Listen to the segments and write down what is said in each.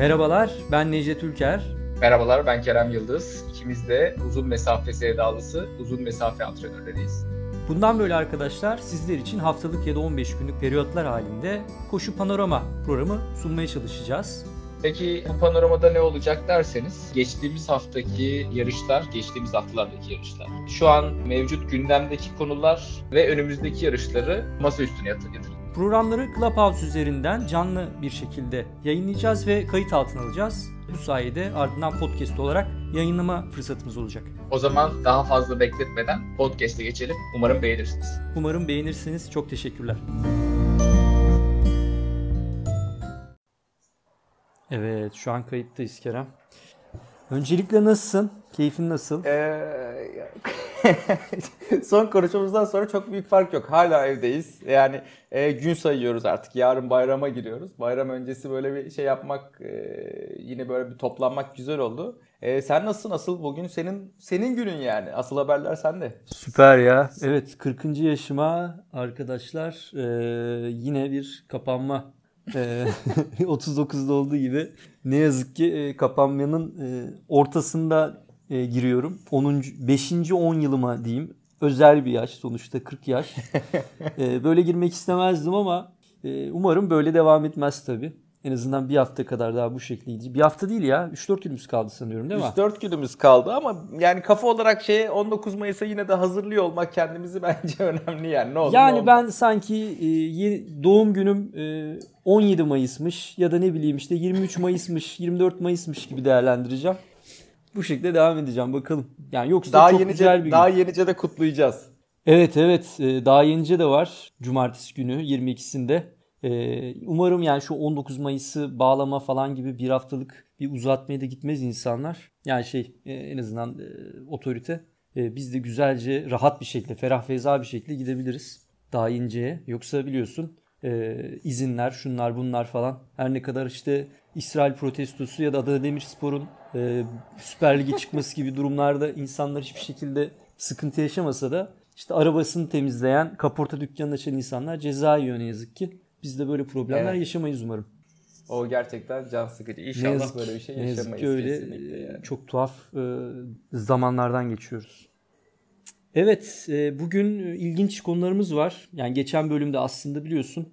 Merhabalar, ben Necdet Ülker. Merhabalar, ben Kerem Yıldız. İkimiz de uzun mesafe sevdalısı, uzun mesafe antrenörleriyiz. Bundan böyle arkadaşlar sizler için haftalık ya da 15 günlük periyotlar halinde Koşu Panorama programı sunmaya çalışacağız. Peki bu panoramada ne olacak derseniz geçtiğimiz haftaki yarışlar, geçtiğimiz haftalardaki yarışlar. Şu an mevcut gündemdeki konular ve önümüzdeki yarışları masa üstüne yatıracağız. Programları Clubhouse üzerinden canlı bir şekilde yayınlayacağız ve kayıt altına alacağız. Bu sayede ardından podcast olarak yayınlama fırsatımız olacak. O zaman daha fazla bekletmeden podcast'e geçelim. Umarım beğenirsiniz. Umarım beğenirsiniz. Çok teşekkürler. Evet şu an kayıttayız Kerem. Öncelikle nasılsın? Keyfin nasıl? Ee, son konuşmamızdan sonra çok büyük fark yok. Hala evdeyiz. Yani e, gün sayıyoruz artık. Yarın bayrama giriyoruz. Bayram öncesi böyle bir şey yapmak, e, yine böyle bir toplanmak güzel oldu. E, sen nasılsın? Asıl bugün senin senin günün yani. Asıl haberler sende. Süper ya. Evet 40. yaşıma arkadaşlar e, yine bir kapanma 39'da olduğu gibi ne yazık ki e, kapanmanın e, ortasında e, giriyorum. 10. 5. 10 yılıma diyeyim. Özel bir yaş sonuçta 40 yaş. böyle girmek istemezdim ama umarım böyle devam etmez tabii. En azından bir hafta kadar daha bu şekilde gidecek. Bir hafta değil ya. 3-4 günümüz kaldı sanıyorum değil mi? 3-4 günümüz kaldı ama yani kafa olarak şeye 19 Mayıs'a yine de hazırlıyor olmak kendimizi bence önemli yani. Ne olur, yani ne olur. ben sanki e, doğum günüm e, 17 Mayıs'mış ya da ne bileyim işte 23 Mayıs'mış, 24 Mayıs'mış gibi değerlendireceğim. Bu şekilde devam edeceğim bakalım. Yani yoksa daha çok yenice, güzel bir Daha gün. yenice de kutlayacağız. Evet evet e, daha yenice de var. Cumartesi günü 22'sinde. Ee, umarım yani şu 19 Mayıs'ı bağlama falan gibi bir haftalık bir uzatmaya da gitmez insanlar. Yani şey e, en azından e, otorite. E, biz de güzelce rahat bir şekilde, ferah feza bir şekilde gidebiliriz. Daha inceye. Yoksa biliyorsun izinler, şunlar bunlar falan. Her ne kadar işte İsrail protestosu ya da Adana Demirspor'un e, Süper Lig'e çıkması gibi durumlarda insanlar hiçbir şekilde sıkıntı yaşamasa da işte arabasını temizleyen, kaporta dükkanını açan insanlar ceza yiyor ne yazık ki. Biz de böyle problemler Evet. yaşamayız umarım. O gerçekten can sıkıcı. İnşallah yazık, böyle bir şey ne yazık yaşamayız ki öyle kesinlikle yani. çok tuhaf e, zamanlardan geçiyoruz. Evet, e, bugün ilginç konularımız var. Yani geçen bölümde aslında biliyorsun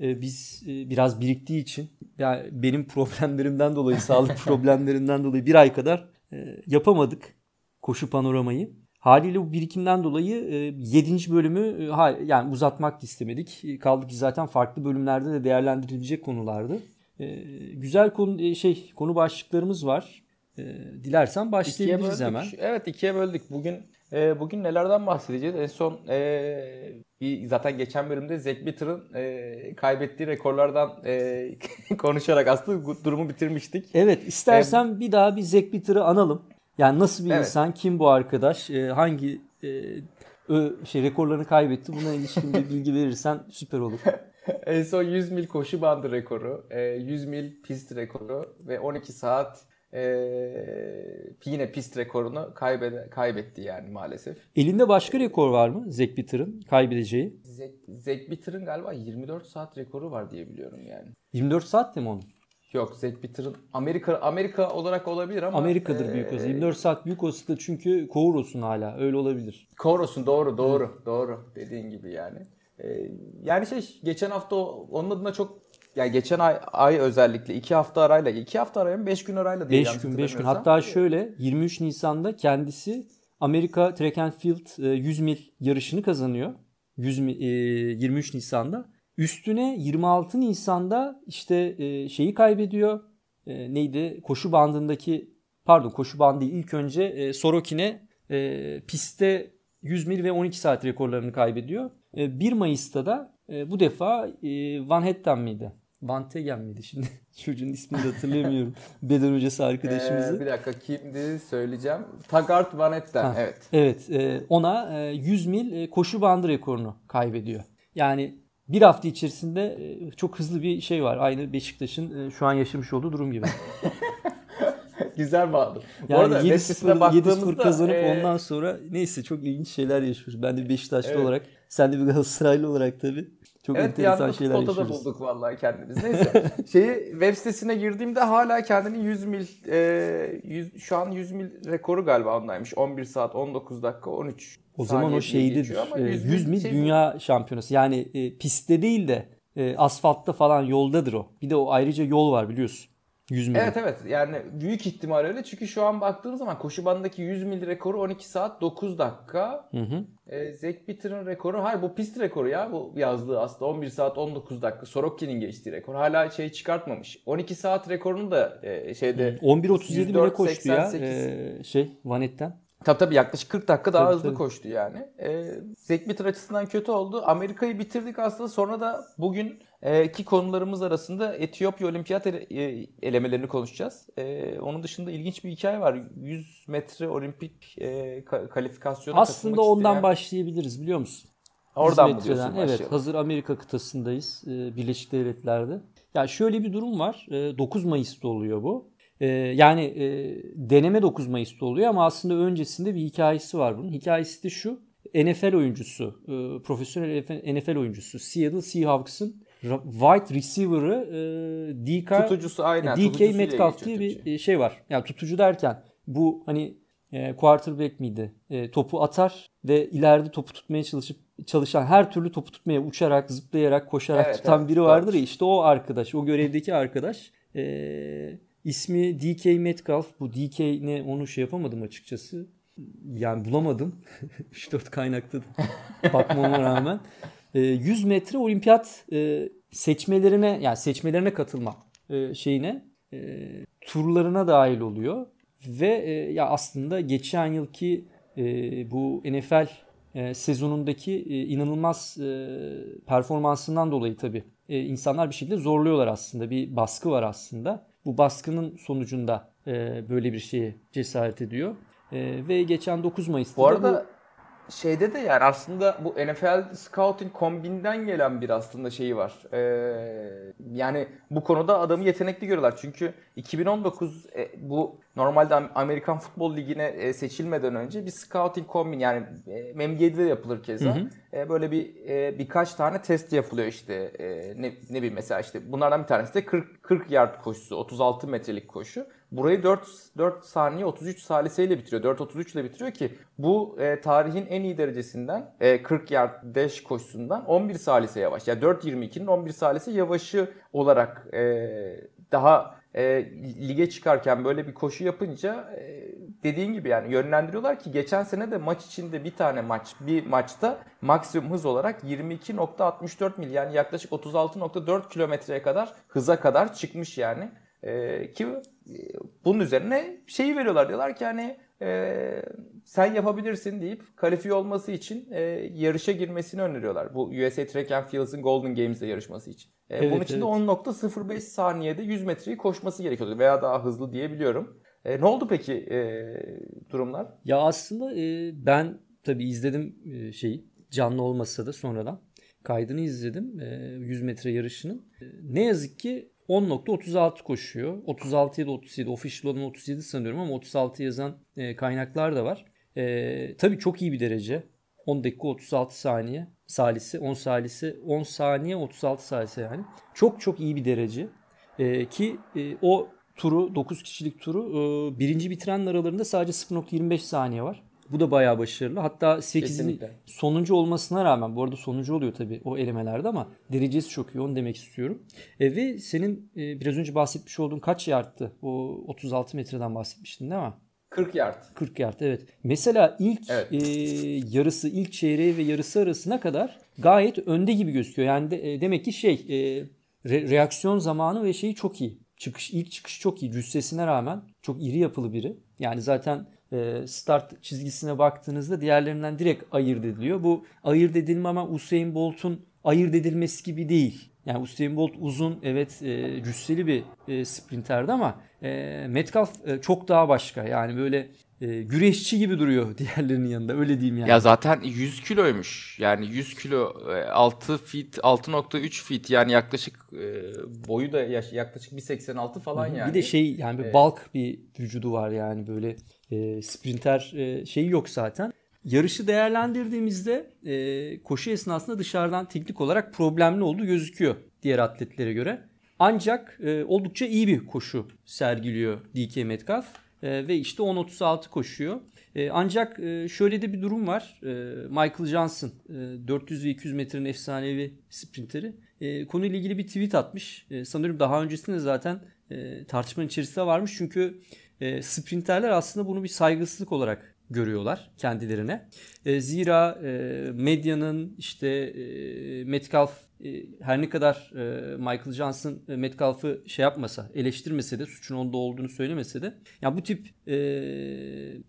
e, biz e, biraz biriktiği için yani benim problemlerimden dolayı, sağlık problemlerinden dolayı bir ay kadar e, yapamadık koşu panoramayı. Haliyle bu birikimden dolayı 7. bölümü e, yani uzatmak istemedik. E, Kaldı ki zaten farklı bölümlerde de değerlendirilecek konulardı. E, Güzel konu e, şey konu başlıklarımız var. E, Dilersen başlayabiliriz hemen. Evet ikiye böldük. Bugün e, bugün nelerden bahsedeceğiz? En son e, bir zaten geçen bölümde Zack Bitter'ın e, kaybettiği rekorlardan e, konuşarak aslında durumu bitirmiştik. Evet istersen bir daha bir Zack Bitter'ı analım. Yani nasıl bir Evet. insan, kim bu arkadaş, e, hangi e, ö- şey rekorlarını kaybetti buna ilişkin bir bilgi verirsen süper olur. En son 100 mil koşu bandı rekoru, e, 100 mil pist rekoru ve 12 saat e, yine pist rekorunu kaybede, kaybetti yani maalesef. Elinde başka rekor var mı Zack Bitter'ın kaybedeceği? Zack Bitter'ın galiba 24 saat rekoru var diye biliyorum yani. 24 saat mi onun? Yok Zack Bitter'ın Amerika Amerika olarak olabilir ama Amerika'dır e, büyük olası. 24 saat büyük olasılıkla çünkü Kouros'un hala öyle olabilir. Koros'un doğru doğru doğru dediğin gibi yani. E, yani şey geçen hafta onun adına çok yani geçen ay, ay özellikle 2 hafta arayla 2 hafta arayla 5 gün arayla diye 5 yanlış gün 5 gün. Hatta şöyle 23 Nisan'da kendisi Amerika Track and Field e, 100 mil yarışını kazanıyor. 100 mi- e, 23 Nisan'da. Üstüne 26 Nisan'da işte e, şeyi kaybediyor. E, Neydi? Koşu bandındaki pardon koşu bandı ilk önce e, Sorokin'e e, pistte 100 mil ve 12 saat rekorlarını kaybediyor. E, 1 Mayıs'ta da e, bu defa e, Van Hetten miydi? Van Tegen miydi şimdi? Çocuğun ismini de hatırlayamıyorum. Beden hocası arkadaşımızı. Ee, bir dakika kimdi söyleyeceğim. Taggart Van Etten Ha, evet. Evet e, ona e, 100 mil e, koşu bandı rekorunu kaybediyor. Yani bir hafta içerisinde e, çok hızlı bir şey var. Aynı Beşiktaş'ın e, şu an yaşamış olduğu durum gibi. Güzel bağlı. Bu Yani arada 7-0, listesine 7-0 baktığımızda kazanıp e, ondan sonra neyse çok ilginç şeyler yaşıyoruz. Ben de Beşiktaşlı Evet. olarak, sen de bir Galatasaraylı olarak tabii. Çok evet, enteresan şeyler yaşıyoruz. bulduk vallahi kendimiz. Neyse. Şeyi web sitesine girdiğimde hala kendini 100 mil e, 100, şu an 100 mil rekoru galiba ondaymış. 11 saat 19 dakika 13 O zaman o e, 100 100 mil şey- dünya şampiyonası. Yani e, pistte değil de e, asfaltta falan yoldadır o. Bir de o ayrıca yol var biliyorsun. 100 mil. Evet evet yani büyük ihtimal öyle çünkü şu an baktığın zaman koşu bandındaki 100 mil rekoru 12 saat 9 dakika. Hı hı. E, Zack Bitter'ın rekoru hayır bu pist rekoru ya bu yazdığı aslında 11 saat 19 dakika Sorokkin'in geçtiği rekor hala şey çıkartmamış 12 saat rekorunu da e, şeyde 11.37 bile koştu ya 104.88. e, şey Vanet'ten. Tabii tabii yaklaşık 40 dakika daha Tabii, hızlı tabii. koştu yani. Ee, Zack Bitter açısından kötü oldu. Amerika'yı bitirdik aslında. Sonra da bugün e, ki konularımız arasında Etiyopya olimpiyat ele- e, elemelerini konuşacağız. E, onun dışında ilginç bir hikaye var. 100 metre olimpik e, ka- kalifikasyona Aslında ondan isteyen- başlayabiliriz biliyor musun? Oradan mı diyorsun Evet başlayalım? hazır Amerika kıtasındayız Birleşik Devletler'de. Ya şöyle bir durum var. E, 9 Mayıs'ta oluyor bu. Yani deneme 9 Mayıs'ta oluyor ama aslında öncesinde bir hikayesi var bunun. Hikayesi de şu. NFL oyuncusu, profesyonel NFL oyuncusu Seattle Seahawks'ın wide receiver'ı e, DK, Tutucusu aynen. DK tutucusu Metcalf diye bir e, şey var. Yani tutucu derken bu hani e, quarterback miydi? E, topu atar ve ileride topu tutmaya çalışıp çalışan her türlü topu tutmaya uçarak, zıplayarak, koşarak Evet, tutan evet, biri vardır doğru. ya işte o arkadaş, o görevdeki arkadaş. E, ismi DK Metcalf. Bu DK ne onu şey yapamadım açıkçası. Yani bulamadım. 3-4 kaynakta bakmama rağmen. E, 100 metre olimpiyat e, seçmelerine yani seçmelerine katılma e, şeyine e, turlarına dahil oluyor. Ve ya aslında geçen yılki bu NFL sezonundaki inanılmaz performansından dolayı tabii insanlar bir şekilde zorluyorlar aslında. Bir baskı var aslında. Bu baskının sonucunda böyle bir şeye cesaret ediyor. Ve geçen 9 Mayıs'ta Bu da arada şeyde de yani aslında bu NFL Scouting kombinden gelen bir aslında şeyi var. Ee, yani bu konuda adamı yetenekli görüyorlar. Çünkü 2019 e, bu normalde Am- Amerikan Futbol Ligi'ne e, seçilmeden önce bir scouting kombin yani e, MBA'de de yapılır keza. Hı hı. E, böyle bir e, birkaç tane test yapılıyor işte. E, ne, ne bileyim mesela işte bunlardan bir tanesi de 40 40 yard koşusu, 36 metrelik koşu. Burayı 4 4 saniye 33 saliseyle bitiriyor. 4.33 ile bitiriyor ki bu e, tarihin en iyi derecesinden e, 40 yard dash koşusundan 11 salise yavaş. Yani 4.22'nin 11 salise yavaşı olarak e, daha e, lige çıkarken böyle bir koşu yapınca e, dediğin gibi yani yönlendiriyorlar ki geçen sene de maç içinde bir tane maç bir maçta maksimum hız olarak 22.64 mil yani yaklaşık 36.4 kilometreye kadar hıza kadar çıkmış yani. E, ki e, bunun üzerine şeyi veriyorlar diyorlar ki hani e, sen yapabilirsin deyip kalifiye olması için e, yarışa girmesini öneriyorlar. Bu USA Track and Fields'ın Golden Games'de yarışması için. E, Evet, bunun için de evet. 10.05 saniyede 100 metreyi koşması gerekiyordu veya daha hızlı diyebiliyorum. E, ne oldu peki e, durumlar? Ya aslında e, ben tabii izledim e, şeyi canlı olmasa da sonradan kaydını izledim e, 100 metre yarışının. E, ne yazık ki 10.36 koşuyor. 36 ya da 37. Official olan 37 sanıyorum ama 36 yazan e, kaynaklar da var. E, tabii çok iyi bir derece. 10 dakika 36 saniye salisi 10 salisi 10 saniye 36 salise yani. Çok çok iyi bir derece. E, ki e, o turu 9 kişilik turu e, birinci bitirenler aralarında sadece 0.25 saniye var. Bu da bayağı başarılı. Hatta 8'in Kesinlikle. sonuncu olmasına rağmen bu arada sonuncu oluyor tabii o elemelerde ama derecesi çok iyi onu demek istiyorum. E, ve senin e, biraz önce bahsetmiş olduğun kaç yardtı? O 36 metreden bahsetmiştin değil mi? 40 yard. 40 yard evet. Mesela ilk Evet. e, yarısı, ilk çeyreği ve yarısı arasına kadar gayet önde gibi gözüküyor. Yani de- e, demek ki şey e, re- reaksiyon zamanı ve şeyi çok iyi. Çıkış ilk çıkış çok iyi. Cüssesine rağmen çok iri yapılı biri. Yani zaten start çizgisine baktığınızda diğerlerinden direkt ayırt ediliyor. Bu ayırt edilme ama Usain Bolt'un ayırt edilmesi gibi değil. Yani Usain Bolt uzun evet e, cüsseli bir e, sprinterdi ama e, Metcalf e, çok daha başka. Yani böyle e, güreşçi gibi duruyor diğerlerinin yanında öyle diyeyim yani. Ya zaten 100 kiloymuş. Yani 100 kilo e, 6 feet 6.3 feet yani yaklaşık e, boyu da yaklaşık 1.86 falan yani. Bir de şey yani bir Evet. bulk bir vücudu var yani böyle e, sprinter e, şeyi yok zaten. yarışı değerlendirdiğimizde e, koşu esnasında dışarıdan teknik olarak problemli olduğu gözüküyor diğer atletlere göre. Ancak e, oldukça iyi bir koşu sergiliyor DK Metcalf e, ve işte 10.36 koşuyor. E, ancak e, şöyle de bir durum var. E, Michael Johnson e, 400 ve 200 metrenin efsanevi sprinteri e, konuyla ilgili bir tweet atmış. E, sanırım daha öncesinde zaten e, tartışmanın içerisinde varmış. Çünkü e, sprinterler aslında bunu bir saygısızlık olarak görüyorlar kendilerine. E, zira e, medyanın işte e, Metcalf her ne kadar e, Michael Johnson e, Metcalf'ı şey yapmasa, eleştirmese de suçun onda olduğunu söylemese de ya bu tip e,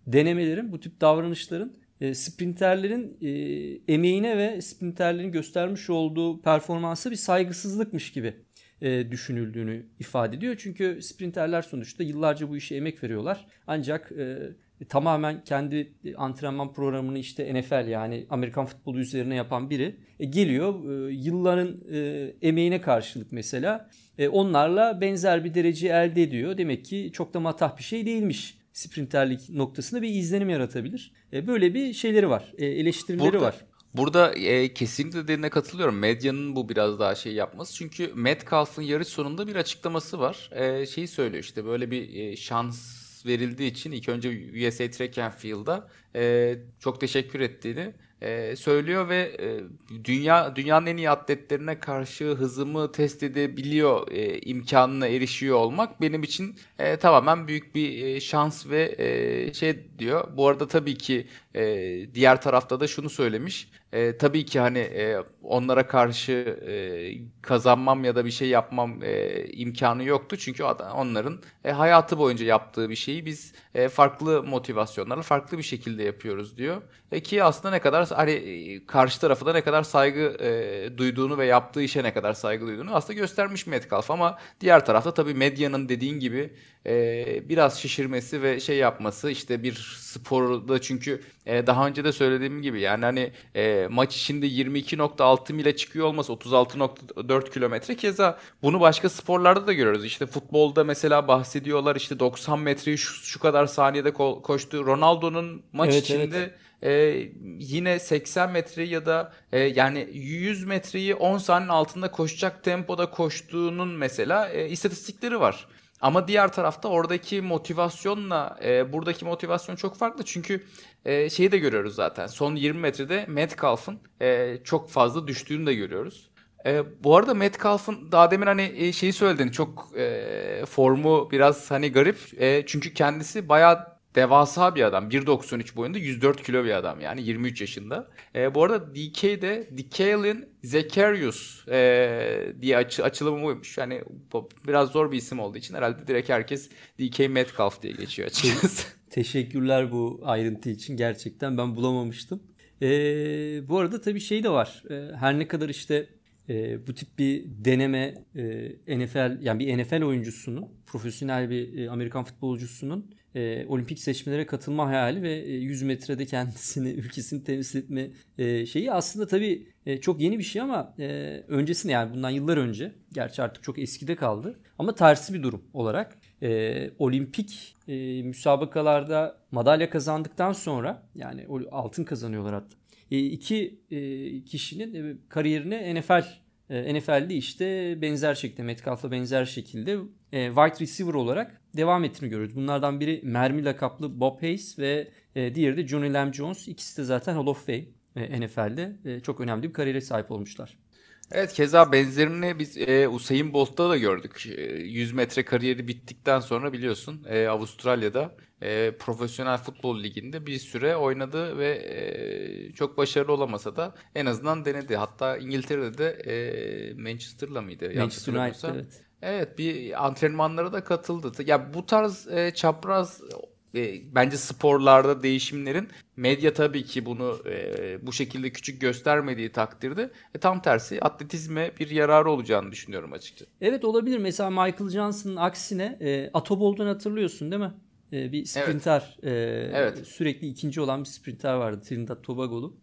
denemelerin, bu tip davranışların e, sprinterlerin e, emeğine ve sprinterlerin göstermiş olduğu performansa bir saygısızlıkmış gibi e, düşünüldüğünü ifade ediyor. Çünkü sprinterler sonuçta yıllarca bu işe emek veriyorlar. Ancak e, tamamen kendi antrenman programını işte NFL yani Amerikan futbolu üzerine yapan biri e, geliyor e, yılların e, emeğine karşılık mesela e, onlarla benzer bir derece elde ediyor. Demek ki çok da matah bir şey değilmiş sprinterlik noktasında bir izlenim yaratabilir. E, böyle bir şeyleri var, e, eleştirileri Burada, var. Burada e, kesinlikle dediğine katılıyorum. Medyanın bu biraz daha şey yapması. Çünkü Metcalf'ın yarış sonunda bir açıklaması var. E, şeyi söylüyor işte böyle bir e, şans verildiği için ilk önce USA Track and Field'a e, çok teşekkür ettiğini e, söylüyor ve e, dünya dünyanın en iyi atletlerine karşı hızımı test edebiliyor e, imkanına erişiyor olmak benim için e, tamamen büyük bir e, şans ve e, şey diyor. Bu arada tabii ki e, diğer tarafta da şunu söylemiş. E, tabii ki hani e, onlara karşı e, kazanmam ya da bir şey yapmam e, imkanı yoktu. Çünkü onların e, hayatı boyunca yaptığı bir şeyi biz e, farklı motivasyonlarla farklı bir şekilde yapıyoruz diyor. E, ki aslında ne kadar hani e, karşı tarafı da ne kadar saygı e, duyduğunu ve yaptığı işe ne kadar saygı duyduğunu aslında göstermiş Metcalf ama diğer tarafta tabii medyanın dediğin gibi e, biraz şişirmesi ve şey yapması işte bir sporda çünkü e, daha önce de söylediğim gibi yani hani e, maç içinde 22.6 mile çıkıyor olması 36.4 kilometre keza bunu başka sporlarda da görüyoruz. İşte futbolda mesela bahsediyorlar işte 90 metreyi şu, şu kadar saniyede ko- koştu. Ronaldo'nun maç Evet, içinde evet. e, yine 80 metre ya da e, yani 100 metreyi 10 saniyenin altında koşacak tempoda koştuğunun mesela e, istatistikleri var. Ama diğer tarafta oradaki motivasyonla e, buradaki motivasyon çok farklı. Çünkü e, şeyi de görüyoruz zaten. Son 20 metrede Metcalf'ın e, çok fazla düştüğünü de görüyoruz. E, bu arada Metcalf'ın daha demin hani e, şeyi söyledin çok e, formu biraz hani garip. E, çünkü kendisi bayağı devasa bir adam. 1.93 boyunda 104 kilo bir adam yani 23 yaşında. E, bu arada DK'de Dikalen Zacharius e, diye açı, açılımı buymuş. Yani biraz zor bir isim olduğu için herhalde direkt herkes DK Metcalf diye geçiyor açıkçası. Teşekkürler bu ayrıntı için. Gerçekten ben bulamamıştım. Ee, bu arada tabii şey de var. Ee, her ne kadar işte e, bu tip bir deneme e, NFL yani bir NFL oyuncusunun, profesyonel bir e, Amerikan futbolcusunun e, olimpik seçmelere katılma hayali ve e, 100 metrede kendisini, ülkesini temsil etme e, şeyi aslında tabii e, çok yeni bir şey ama e, öncesinde yani bundan yıllar önce, gerçi artık çok eskide kaldı ama tersi bir durum olarak e, olimpik e, müsabakalarda madalya kazandıktan sonra yani altın kazanıyorlar hatta. E, iki e, kişinin e, kariyerine NFL e, NFL'de işte benzer şekilde Metcalf'la benzer şekilde e, wide receiver olarak devam ettiğini görüyoruz. Bunlardan biri mermi lakaplı Bob Hayes ve e, diğeri de Johnny Lam Jones. İkisi de zaten Hall of Fame e, NFL'de e, çok önemli bir kariyere sahip olmuşlar. Evet keza benzerini biz e, Usain Bolt'ta da gördük. E, 100 metre kariyeri bittikten sonra biliyorsun e, Avustralya'da e, profesyonel futbol liginde bir süre oynadı ve e, çok başarılı olamasa da en azından denedi. Hatta İngiltere'de de e, Manchester'la mıydı? Manchester United evet. Evet bir antrenmanlara da katıldı. Ya bu tarz e, çapraz e, bence sporlarda değişimlerin medya tabii ki bunu e, bu şekilde küçük göstermediği takdirde e, tam tersi atletizme bir yararı olacağını düşünüyorum açıkçası. Evet olabilir. Mesela Michael Johnson'ın aksine e, Atobol'dan hatırlıyorsun değil mi? E, bir sprinter. e, Evet. Sürekli ikinci olan bir sprinter vardı. Trinidad Tobago'lu.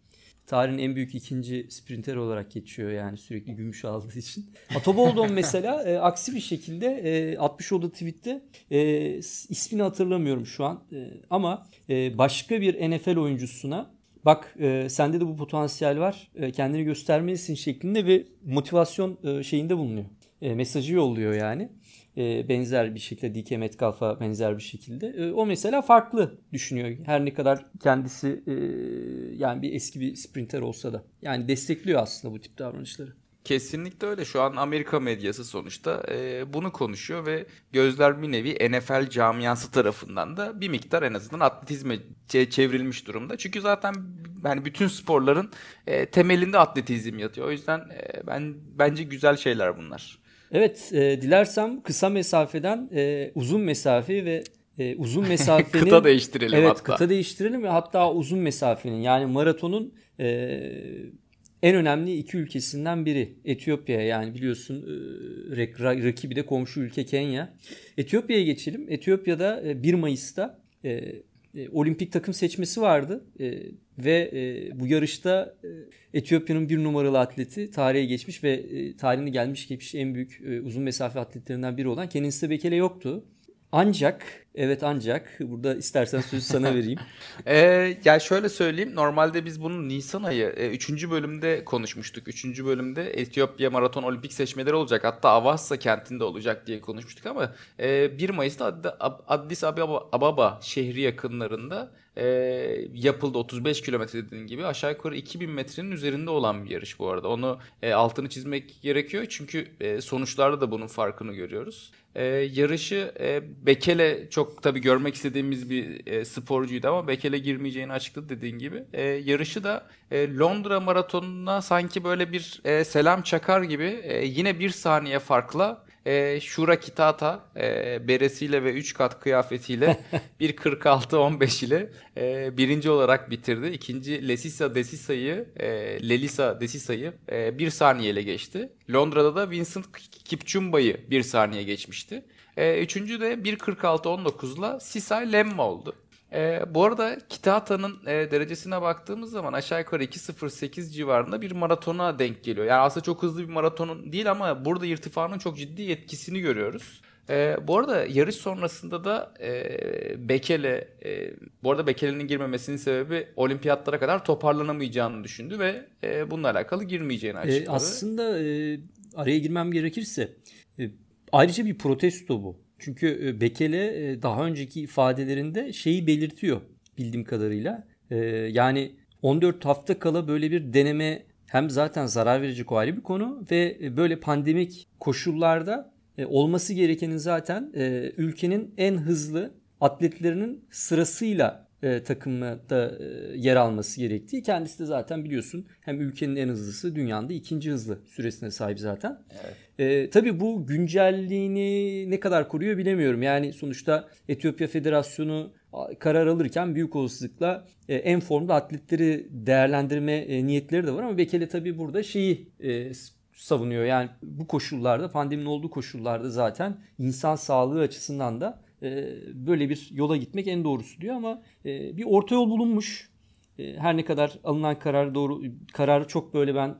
Tarihin en büyük ikinci sprinter olarak geçiyor yani sürekli gümüş aldığı için. Atoboldon mesela e, aksi bir şekilde e, atmış olduğu tweette e, ismini hatırlamıyorum şu an E, ama e, başka bir NFL oyuncusuna bak e, sende de bu potansiyel var e, kendini göstermelisin şeklinde ve motivasyon e, şeyinde bulunuyor. E, mesajı yolluyor yani. E, benzer bir şekilde DK Metcalf'a benzer bir şekilde. E, o mesela farklı düşünüyor. Her ne kadar kendisi e, yani bir eski bir sprinter olsa da. Yani destekliyor aslında bu tip davranışları. Kesinlikle öyle. Şu an Amerika medyası sonuçta e, bunu konuşuyor ve gözler bir nevi NFL camiası tarafından da bir miktar en azından atletizme çevrilmiş durumda. Çünkü zaten yani bütün sporların e, temelinde atletizm yatıyor. O yüzden e, ben bence güzel şeyler bunlar. Evet, e, dilersem kısa mesafeden e, uzun mesafe ve e, uzun mesafenin kıta değiştirelim evet, hatta. kıta değiştirelim ve hatta uzun mesafenin yani maratonun e, en önemli iki ülkesinden biri Etiyopya yani biliyorsun e, rakibi de komşu ülke Kenya. Etiyopya'ya geçelim. Etiyopya'da 1 e, Mayıs'ta e, e, olimpik takım seçmesi vardı e, ve e, bu yarışta e, Etiyopya'nın bir numaralı atleti tarihe geçmiş ve e, tarihine gelmiş geçmiş en büyük e, uzun mesafe atletlerinden biri olan Kenenisa Bekele yoktu. Ancak evet ancak burada istersen sözü sana vereyim. ee, ya şöyle söyleyeyim normalde biz bunu Nisan ayı 3. E, bölümde konuşmuştuk. 3. bölümde Etiyopya Maraton Olimpik seçmeleri olacak. Hatta Avassa kentinde olacak diye konuşmuştuk ama e, 1 Mayıs'ta Addis Ababa, Ababa şehri yakınlarında e, yapıldı 35 kilometre dediğin gibi aşağı yukarı 2000 metrenin üzerinde olan bir yarış bu arada. Onu e, altını çizmek gerekiyor çünkü e, sonuçlarda da bunun farkını görüyoruz. E, yarışı e, Bekele çok tabii görmek istediğimiz bir e, sporcuydu ama Bekele girmeyeceğini açıkladı dediğin gibi. E, yarışı da e, Londra maratonuna sanki böyle bir e, selam çakar gibi e, yine bir saniye farkla e, Shura Kitata e, beresiyle ve 3 kat kıyafetiyle 1.46-15 ile e, birinci olarak bitirdi. İkinci Lesisa Desisa'yı e, Lelisa Desisa'yı e, 1 saniyeyle geçti. Londra'da da Vincent Kipchumba'yı 1 saniye geçmişti. E, üçüncü de 1.46-19'la Sisay Lemma oldu. E, bu arada Kitata'nın e, derecesine baktığımız zaman aşağı yukarı 2.08 civarında bir maratona denk geliyor. Yani aslında çok hızlı bir maratonun değil ama burada irtifanın çok ciddi etkisini görüyoruz. E, bu arada yarış sonrasında da e, Bekele, e, bu arada Bekele'nin girmemesinin sebebi olimpiyatlara kadar toparlanamayacağını düşündü ve e, bununla alakalı girmeyeceğini e, açıkladı. E, aslında e, araya girmem gerekirse ayrıca bir protesto bu. Çünkü e, Bekele e, daha önceki ifadelerinde şeyi belirtiyor bildiğim kadarıyla. E, yani 14 hafta kala böyle bir deneme hem zaten zarar verecek o ayrı bir konu ve böyle pandemik koşullarda olması gerekenin zaten ülkenin en hızlı atletlerinin sırasıyla takımda yer alması gerektiği. Kendisi de zaten biliyorsun hem ülkenin en hızlısı dünyada ikinci hızlı süresine sahip zaten. Evet. E, tabii bu güncelliğini ne kadar koruyor bilemiyorum. Yani sonuçta Etiyopya Federasyonu karar alırken büyük olasılıkla e, en formda atletleri değerlendirme e, niyetleri de var ama Bekele tabii burada şeyi e, savunuyor. Yani bu koşullarda pandeminin olduğu koşullarda zaten insan sağlığı açısından da e, böyle bir yola gitmek en doğrusu diyor ama e, bir orta yol bulunmuş. E, her ne kadar alınan karar doğru kararı çok böyle ben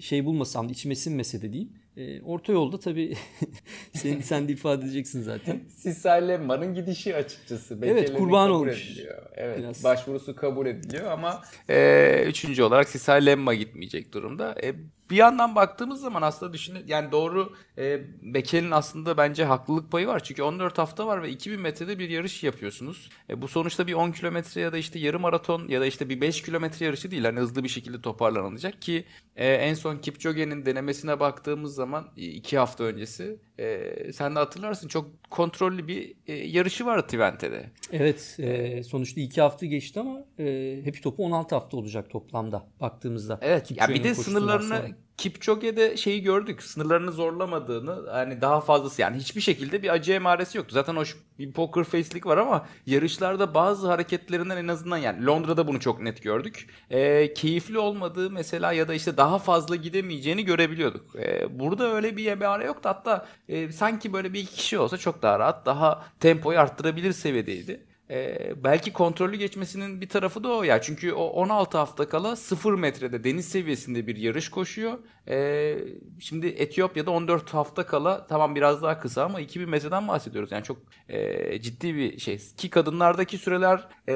şey bulmasam da içime sinmese de değil. Orta yolda tabii sen, sen de ifade edeceksin zaten. Sisal Lemma'nın gidişi açıkçası. evet kurban olmuş. Ediliyor. Evet Biraz. başvurusu kabul ediliyor ama e, üçüncü olarak Sisal Lemma gitmeyecek durumda. E, bir yandan baktığımız zaman aslında düşünün yani doğru e, Bekel'in aslında bence haklılık payı var. Çünkü 14 hafta var ve 2000 metrede bir yarış yapıyorsunuz. E, bu sonuçta bir 10 kilometre ya da işte yarım maraton ya da işte bir 5 kilometre yarışı değil. Hani hızlı bir şekilde toparlanılacak ki e, en son Kipchoge'nin denemesine baktığımız zaman 2 hafta öncesi e, sen de hatırlarsın çok kontrollü bir e, yarışı var Twente'de. Evet e, sonuçta 2 hafta geçti ama e, hepi topu 16 hafta olacak toplamda baktığımızda. Evet ya bir de sınırlarını sonra. Kipchoge'de şeyi gördük. Sınırlarını zorlamadığını hani daha fazlası yani hiçbir şekilde bir acı emaresi yoktu. Zaten o bir poker face'lik var ama yarışlarda bazı hareketlerinden en azından yani Londra'da bunu çok net gördük. E, keyifli olmadığı mesela ya da işte daha fazla gidemeyeceğini görebiliyorduk. E, burada öyle bir emare yoktu. Hatta e, sanki böyle bir iki kişi olsa çok daha rahat daha tempoyu arttırabilir seviyedeydi. E, belki kontrollü geçmesinin bir tarafı da o ya. Çünkü o 16 hafta kala 0 metrede deniz seviyesinde bir yarış koşuyor. E, şimdi Etiyopya'da 14 hafta kala tamam biraz daha kısa ama 2000 metreden bahsediyoruz. Yani çok e, ciddi bir şey. Ki kadınlardaki süreler e,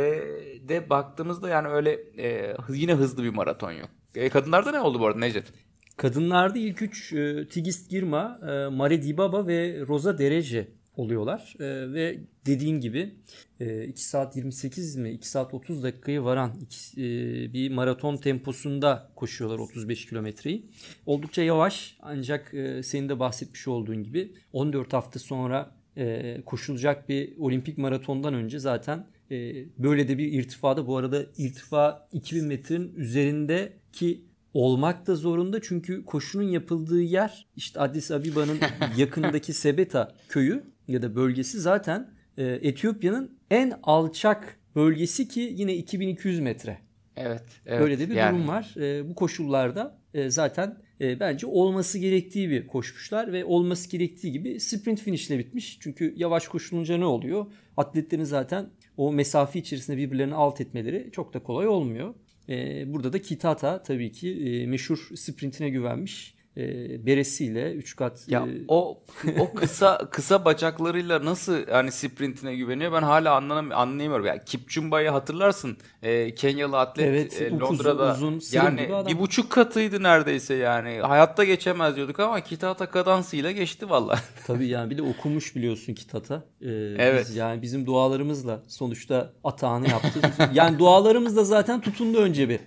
de baktığımızda yani öyle e, yine hızlı bir maraton yok. E, kadınlarda ne oldu bu arada Necdet? Kadınlarda ilk üç e, Tigist Girma, e, Mare Dibaba ve Rosa Derece oluyorlar. E, ve dediğin gibi e, 2 saat 28 mi 2 saat 30 dakikayı varan iki, e, bir maraton temposunda koşuyorlar 35 kilometreyi. Oldukça yavaş ancak e, senin de bahsetmiş olduğun gibi 14 hafta sonra e, koşulacak bir olimpik maratondan önce zaten e, böyle de bir irtifada bu arada irtifa 2000 metrenin üzerindeki olmak da zorunda çünkü koşunun yapıldığı yer işte Addis Abiba'nın yakındaki Sebeta köyü ya da bölgesi zaten e, Etiyopya'nın en alçak bölgesi ki yine 2200 metre. Evet. evet Böyle de bir yani. durum var. E, bu koşullarda e, zaten e, bence olması gerektiği bir koşmuşlar ve olması gerektiği gibi sprint finişle bitmiş. Çünkü yavaş koşulunca ne oluyor? Atletlerin zaten o mesafe içerisinde birbirlerini alt etmeleri çok da kolay olmuyor. E, burada da Kitata tabii ki e, meşhur sprintine güvenmiş. E, beresiyle 3 kat Ya e, o o kısa kısa bacaklarıyla nasıl hani sprintine güveniyor ben hala anlamam anlayamıyorum. Yani Kipchumba'yı hatırlarsın. E, Kenyalı atlet Evet, e, Londra'da uzun, sırım yani bir buçuk katıydı neredeyse yani. Hayatta geçemez diyorduk ama Kitata kadansıyla geçti vallahi. Tabii yani bir de okumuş biliyorsun Kitata. Ee, Evet. Biz yani bizim dualarımızla sonuçta atağını yaptı. yani dualarımız da zaten tutundu önce bir.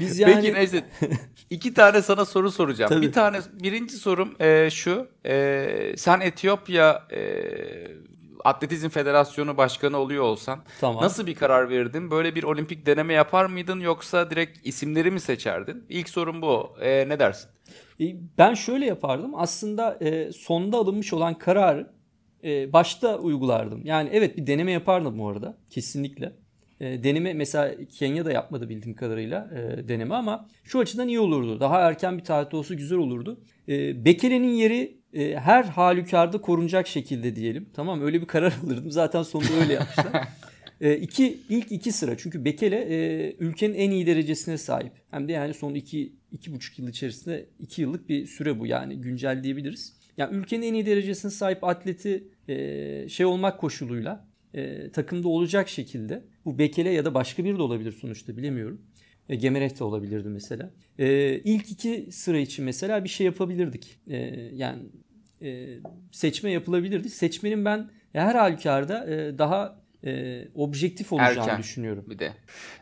Biz yani Peki Necdet iki tane sana soru soracağım. Tabii. Bir tane birinci sorum e, şu. E, sen Etiyopya e, Atletizm Federasyonu Başkanı oluyor olsan Tamam. nasıl bir karar verirdin? Böyle bir olimpik deneme yapar mıydın yoksa direkt isimleri mi seçerdin? İlk sorum bu. E, ne dersin? E, Ben şöyle yapardım. Aslında e, sonda alınmış olan kararı e, başta uygulardım. Yani evet bir deneme yapardım bu arada. Kesinlikle. E, deneme mesela Kenya da yapmadı bildiğim kadarıyla e, deneme ama şu açıdan iyi olurdu. Daha erken bir tarihte olsa güzel olurdu. E, Bekele'nin yeri e, her halükarda korunacak şekilde diyelim. Tamam öyle bir karar alırdım. Zaten sonunda öyle yapmışlar. E, iki, ilk iki sıra çünkü Bekele e, ülkenin en iyi derecesine sahip. Hem de yani son iki, iki buçuk yıl içerisinde iki yıllık bir süre bu yani güncel diyebiliriz. Yani ülkenin en iyi derecesine sahip atleti e, şey olmak koşuluyla e, takımda olacak şekilde bu Bekele ya da başka biri de olabilir sonuçta bilemiyorum. E, Gemerek de olabilirdi mesela. E, ilk iki sıra için mesela bir şey yapabilirdik. E, yani e, seçme yapılabilirdi. Seçmenin ben her halükarda e, daha e, objektif olacağını Erken. düşünüyorum. Bir de.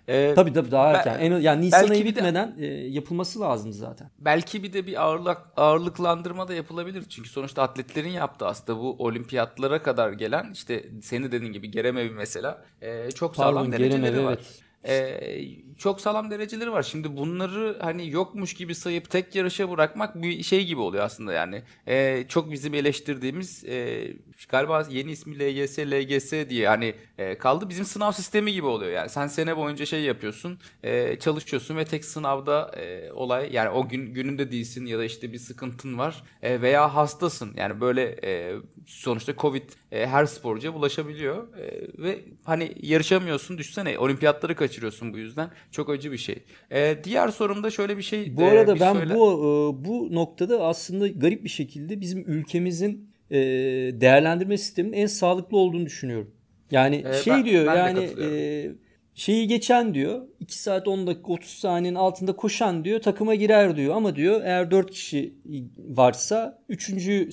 E, Tabii tabii daha Ben- erken. En, yani Nisan ayı bir de- bitmeden e, yapılması lazım zaten. Belki bir de bir ağırlık ağırlıklandırma da yapılabilir. Çünkü sonuçta atletlerin yaptığı aslında bu olimpiyatlara kadar gelen işte senin dediğin gibi Geremevi mesela e, çok sağlam Pardon dereceleri Geremev var. evet. Ee, çok sağlam dereceleri var. Şimdi bunları hani yokmuş gibi sayıp tek yarışa bırakmak bir şey gibi oluyor aslında yani. Ee, çok bizim eleştirdiğimiz e, galiba yeni ismi LGS, LGS diye hani e, kaldı. Bizim sınav sistemi gibi oluyor yani. Sen sene boyunca şey yapıyorsun, e, çalışıyorsun ve tek sınavda e, olay yani o gün gününde değilsin ya da işte bir sıkıntın var e, veya hastasın. Yani böyle e, sonuçta Covid e, her sporcuya bulaşabiliyor E, ve hani yarışamıyorsun düşsene olimpiyatları kaçırıyorsun bu yüzden çok acı bir şey. E, diğer sorumda şöyle bir şey Bu e, arada bir ben söyle- bu e, bu noktada aslında garip bir şekilde bizim ülkemizin e, değerlendirme sisteminin en sağlıklı olduğunu düşünüyorum. Yani E, şey ben- diyor ben yani e, şeyi geçen diyor 2 saat 10 dakika 30 saniyenin altında koşan diyor takıma girer diyor ama diyor eğer 4 kişi varsa 3.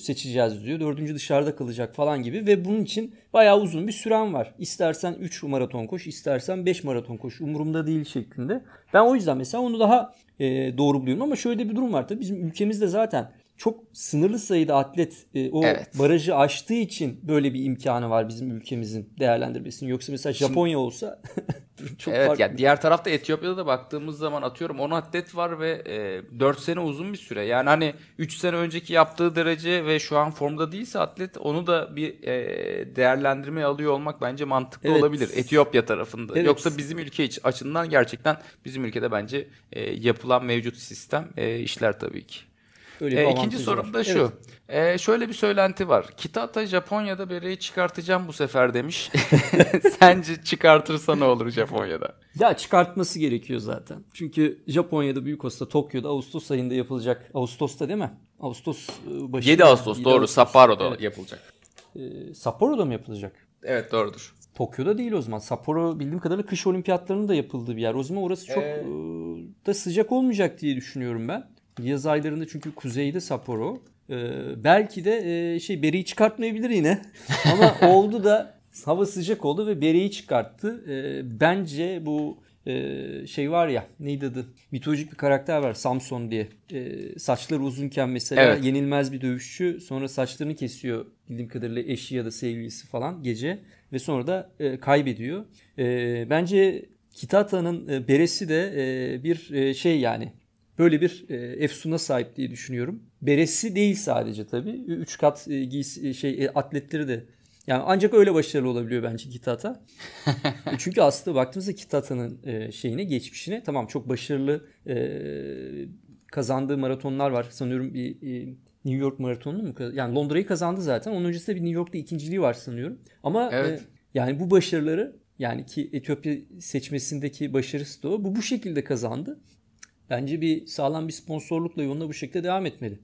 seçeceğiz diyor. 4. dışarıda kalacak falan gibi ve bunun için bayağı uzun bir süren var. İstersen 3 maraton koş, istersen 5 maraton koş. Umurumda değil şeklinde. Ben o yüzden mesela onu daha e, doğru buluyorum ama şöyle bir durum var tabii bizim ülkemizde zaten çok sınırlı sayıda atlet e, o Evet. barajı aştığı için böyle bir imkanı var bizim ülkemizin değerlendirmesinin. Yoksa mesela Japonya olsa çok evet farklı. ya diğer tarafta Etiyopya'da da baktığımız zaman atıyorum 10 atlet var ve e, 4 sene uzun bir süre. Yani hani 3 sene önceki yaptığı derece ve şu an formda değilse atlet onu da bir e, değerlendirmeye alıyor olmak bence mantıklı Evet. olabilir Etiyopya tarafında. Evet. Yoksa bizim ülke iç- açısından gerçekten bizim ülkede bence e, yapılan mevcut sistem e, işler tabii ki. Öyle E, ikinci sorum var. da şu. E, şöyle bir söylenti var. Kitata Japonya'da bereyi çıkartacağım bu sefer demiş. Sence çıkartırsa ne olur Japonya'da? Ya çıkartması gerekiyor zaten. Çünkü Japonya'da Büyük Osta, Tokyo'da Ağustos ayında yapılacak. Ağustos'ta değil mi? Ağustos e, başı. 7 Ağustos 7 doğru Ağustos. Sapporo'da Evet. yapılacak. E, Sapporo'da mı yapılacak? Evet doğrudur. Tokyo'da değil o zaman. Sapporo bildiğim kadarıyla kış olimpiyatlarının da yapıldığı bir yer. O zaman orası çok Ee, da sıcak olmayacak diye düşünüyorum ben. Yaz aylarında çünkü kuzeyde Sapporo. E, belki de e, şey bereyi çıkartmayabilir yine. Ama oldu da hava sıcak oldu ve bereyi çıkarttı. E, bence bu e, şey var ya neydi adı? Mitolojik bir karakter var Samson diye. E, saçları uzunken mesela Evet. yenilmez bir dövüşçü. Sonra saçlarını kesiyor bildiğim kadarıyla eşi ya da sevgilisi falan gece ve sonra da e, kaybediyor. E, bence Kitata'nın e, beresi de e, bir e, şey yani böyle bir e, efsuna sahip diye düşünüyorum. Beresi değil sadece tabii. Üç kat e, giysi, e, şey atletleri de yani ancak öyle başarılı olabiliyor bence Kitata. Çünkü aslında baktığımızda Kitata'nın şeyine, geçmişine tamam çok başarılı kazandığı maratonlar var. Sanıyorum bir New York maratonu mu? Yani Londra'yı kazandı zaten. Onun öncesinde bir New York'ta ikinciliği var sanıyorum. Ama Evet. yani bu başarıları yani ki Etiyopya seçmesindeki başarısı da o. Bu bu şekilde kazandı. Bence bir sağlam bir sponsorlukla yoluna bu şekilde devam etmeli.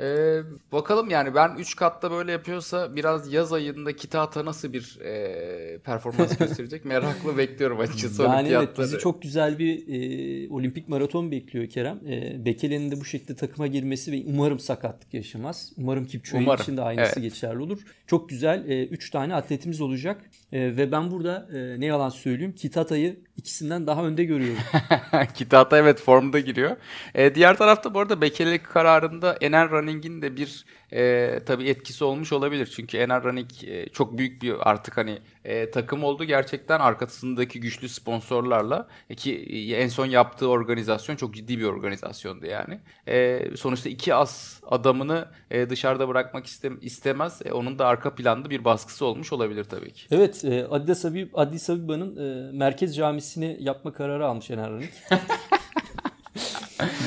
Ee, bakalım yani ben 3 katta böyle yapıyorsa biraz yaz ayında Kitata nasıl bir e, performans gösterecek meraklı bekliyorum açıkçası Yani evet bizi çok güzel bir e, olimpik maraton bekliyor Kerem. E, Bekele'nin de bu şekilde takıma girmesi ve umarım sakatlık yaşamaz. Umarım Kipchoge için de aynısı evet. geçerli olur. Çok güzel 3 tane atletimiz olacak. E, ve ben burada e, ne yalan söyleyeyim Kitata'yı ikisinden daha önde görüyorum. Kitata evet formda giriyor. Ee, diğer tarafta bu arada Bekele kararında Ener Running'in de bir e, tabii etkisi olmuş olabilir. Çünkü Ener Running e, çok büyük bir artık hani e, takım oldu gerçekten arkasındaki güçlü sponsorlarla E, ki e, en son yaptığı organizasyon çok ciddi bir organizasyondu yani. E, sonuçta iki as adamını e, dışarıda bırakmak istem istemez. E, onun da arka planda bir baskısı olmuş olabilir tabii ki. Evet e, Addis, Abib, Addis Abiba'nın e, merkez camisini yapma kararı almış Ener Running.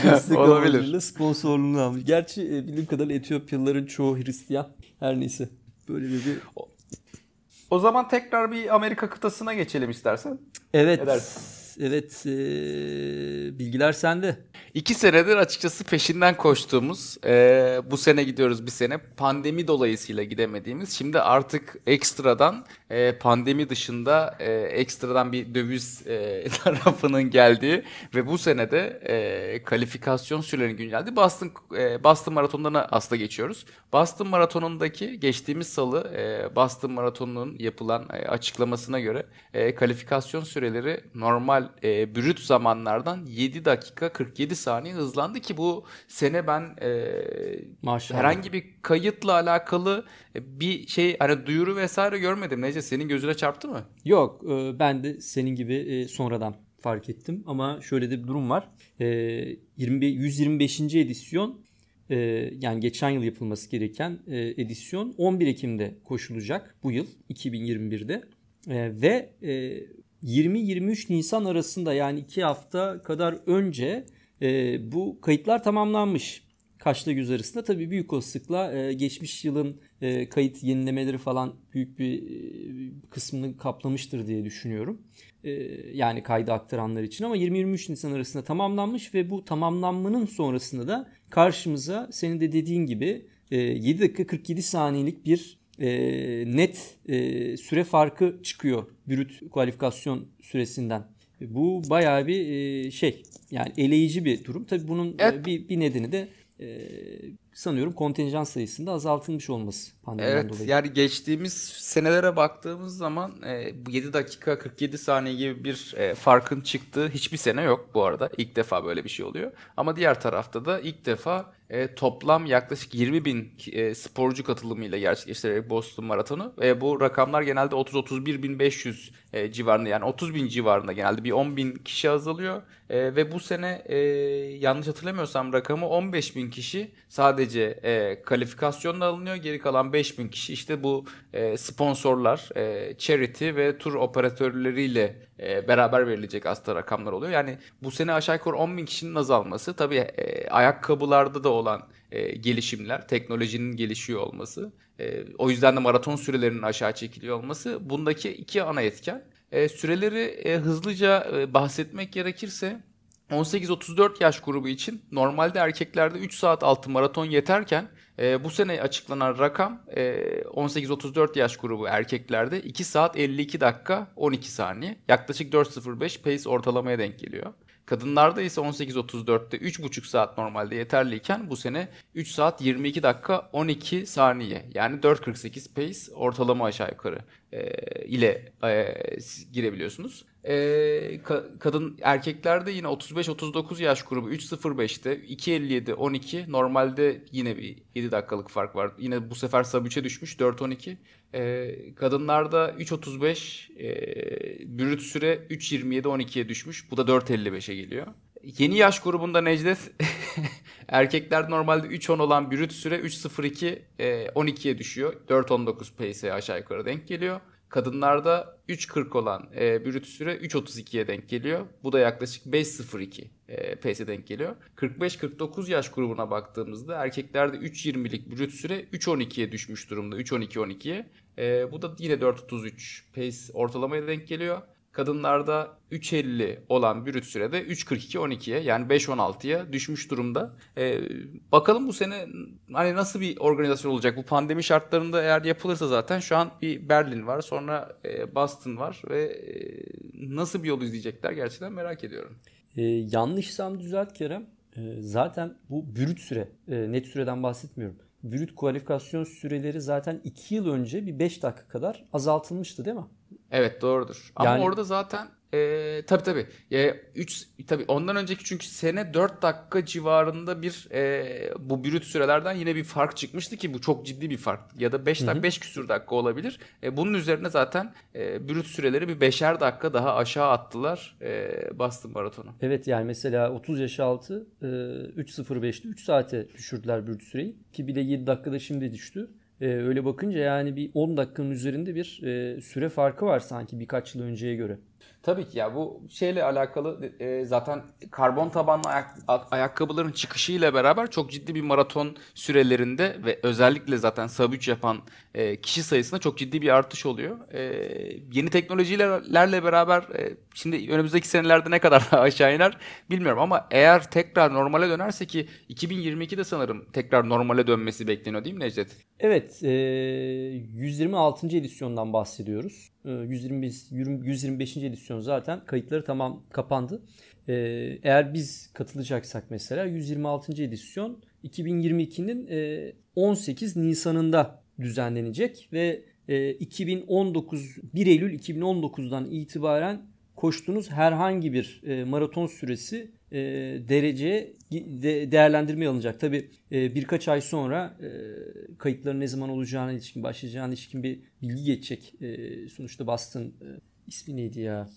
Destek Olabilir. sponsorluğunu almış. Gerçi e, bildiğim kadarıyla Etiyopyalıların çoğu Hristiyan. Her neyse. Böyle bir... O zaman tekrar bir Amerika kıtasına geçelim istersen. Evet. Ne dersin? Evet. e, bilgiler sende. İki senedir açıkçası peşinden koştuğumuz, e, bu sene gidiyoruz bir sene, pandemi dolayısıyla gidemediğimiz, şimdi artık ekstradan e, pandemi dışında e, ekstradan bir döviz e, tarafının geldiği ve bu sene de e, kalifikasyon sürelerinin günceldi. Boston, e, Boston Maratonu'na aslında geçiyoruz. Boston Maratonu'ndaki geçtiğimiz salı e, Boston Maratonu'nun yapılan e, açıklamasına göre e, kalifikasyon süreleri normal e, brüt zamanlardan 7 dakika 47 saniye hızlandı ki bu sene ben e, Maşallah. herhangi bir kayıtla alakalı e, bir şey hani duyuru vesaire görmedim. Nece senin gözüne çarptı mı? Yok e, ben de senin gibi e, sonradan fark ettim ama şöyle de bir durum var. E, 20, 125. edisyon e, yani geçen yıl yapılması gereken e, edisyon 11 Ekim'de koşulacak bu yıl 2021'de E, ve e, 20-23 Nisan arasında yani 2 hafta kadar önce e, bu kayıtlar tamamlanmış. Kaçta göz arasında tabii büyük olasılıkla e, geçmiş yılın e, kayıt yenilemeleri falan büyük bir e, kısmını kaplamıştır diye düşünüyorum. E, yani kayda aktaranlar için ama 20-23 Nisan arasında tamamlanmış ve bu tamamlanmanın sonrasında da karşımıza senin de dediğin gibi e, 7 dakika 47 saniyelik bir e, net e, süre farkı çıkıyor brüt kualifikasyon süresinden. Bu bayağı bir e, şey yani eleyici bir durum. Tabii bunun e, Evet. bir, bir nedeni de e, sanıyorum kontenjan sayısında azaltılmış olması pandemiden Evet dolayı. yani geçtiğimiz senelere baktığımız zaman e, bu 7 dakika 47 saniye gibi bir e, farkın çıktığı hiçbir sene yok bu arada. İlk defa böyle bir şey oluyor. Ama diğer tarafta da ilk defa e, toplam yaklaşık 20 bin e, sporcu katılımıyla gerçekleştirerek Boston Maratonu. Ve bu rakamlar genelde 30-31 bin 500 e, civarında yani 30 bin civarında genelde bir 10 bin kişi azalıyor. E, ve bu sene e, yanlış hatırlamıyorsam rakamı 15 bin kişi sadece e, kalifikasyonla alınıyor. Geri kalan 5 bin kişi işte bu e, sponsorlar, e, charity ve tur operatörleriyle e, beraber verilecek aslında rakamlar oluyor. Yani bu sene aşağı yukarı 10 bin kişinin azalması tabii e, ayakkabılarda da olan e, gelişimler, teknolojinin gelişiyor olması, e, o yüzden de maraton sürelerinin aşağı çekiliyor olması bundaki iki ana etken. E, süreleri e, hızlıca e, bahsetmek gerekirse 18-34 yaş grubu için normalde erkeklerde 3 saat altı maraton yeterken e, bu sene açıklanan rakam e, 18-34 yaş grubu erkeklerde 2 saat 52 dakika 12 saniye yaklaşık 4.05 pace ortalamaya denk geliyor. Kadınlarda ise 18.34'te 3,5 saat normalde yeterliyken bu sene 3 saat 22 dakika 12 saniye yani 4.48 pace ortalama aşağı yukarı e, ile e, girebiliyorsunuz. E, ka- kadın erkeklerde yine 35-39 yaş grubu 3.05'te 2.57 12 normalde yine bir 7 dakikalık fark var. Yine bu sefer sub 3'e düşmüş 4.12. E, kadınlarda 3.35 e, brüt süre 3.27 12'ye düşmüş. Bu da 4.55'e geliyor. Yeni yaş grubunda Necdet erkekler normalde 3.10 olan brüt süre 3.02 e, 12'ye düşüyor. 4.19 pace'e aşağı yukarı denk geliyor. Kadınlarda 3.40 olan e, brüt süre 3.32'ye denk geliyor. Bu da yaklaşık 5.02 e, pace'e denk geliyor. 45-49 yaş grubuna baktığımızda erkeklerde 3.20'lik brüt süre 3.12'ye düşmüş durumda. 3.12-12'ye. E, bu da yine 4.33 pace ortalamaya denk geliyor. Kadınlarda 3.50 olan brüt sürede 3.42-12'ye yani 5.16'ya düşmüş durumda. Ee, bakalım bu sene hani nasıl bir organizasyon olacak? Bu pandemi şartlarında eğer yapılırsa zaten şu an bir Berlin var sonra e, Boston var ve e, nasıl bir yol izleyecekler gerçekten merak ediyorum. Ee, yanlışsam düzelt Kerem. Ee, zaten bu brüt süre, e, net süreden bahsetmiyorum. Brüt kualifikasyon süreleri zaten 2 yıl önce bir 5 dakika kadar azaltılmıştı değil mi? Evet doğrudur. Ama Yani- orada zaten e, tabii tabii. E, 3 tabii ondan önceki çünkü sene 4 dakika civarında bir e, bu brüt sürelerden yine bir fark çıkmıştı ki bu çok ciddi bir fark. Ya da 5 dakika 5 küsür dakika olabilir. E, bunun üzerine zaten e, brüt süreleri bir 5'er dakika daha aşağı attılar e, Boston Maratonu. Evet yani mesela 30 yaş altı e, 3.05'te 3 saate düşürdüler brüt süreyi. Ki bir de 7 dakikada şimdi düştü. E, öyle bakınca yani bir 10 dakikanın üzerinde bir e, süre farkı var sanki birkaç yıl önceye göre. Tabii ki ya bu şeyle alakalı e, zaten karbon tabanlı ayak- ayakkabıların çıkışıyla beraber çok ciddi bir maraton sürelerinde ve özellikle zaten sub 3 yapan e, kişi sayısında çok ciddi bir artış oluyor. E, yeni teknolojilerle beraber e, şimdi önümüzdeki senelerde ne kadar daha aşağı iner bilmiyorum ama eğer tekrar normale dönerse ki 2022'de sanırım tekrar normale dönmesi bekleniyor değil mi Necdet? Evet, e, 126. edisyondan bahsediyoruz. E, 125, 125. edisyon zaten kayıtları tamam kapandı. E, eğer biz katılacaksak mesela 126. edisyon 2022'nin e, 18 Nisan'ında düzenlenecek ve e, 2019 1 Eylül 2019'dan itibaren koştuğunuz herhangi bir e, maraton süresi e, dereceye de, değerlendirmeye alınacak. Tabi e, birkaç ay sonra e, kayıtların ne zaman olacağına ilişkin, başlayacağına ilişkin bir bilgi geçecek. E, sonuçta Boston ismi neydi ya?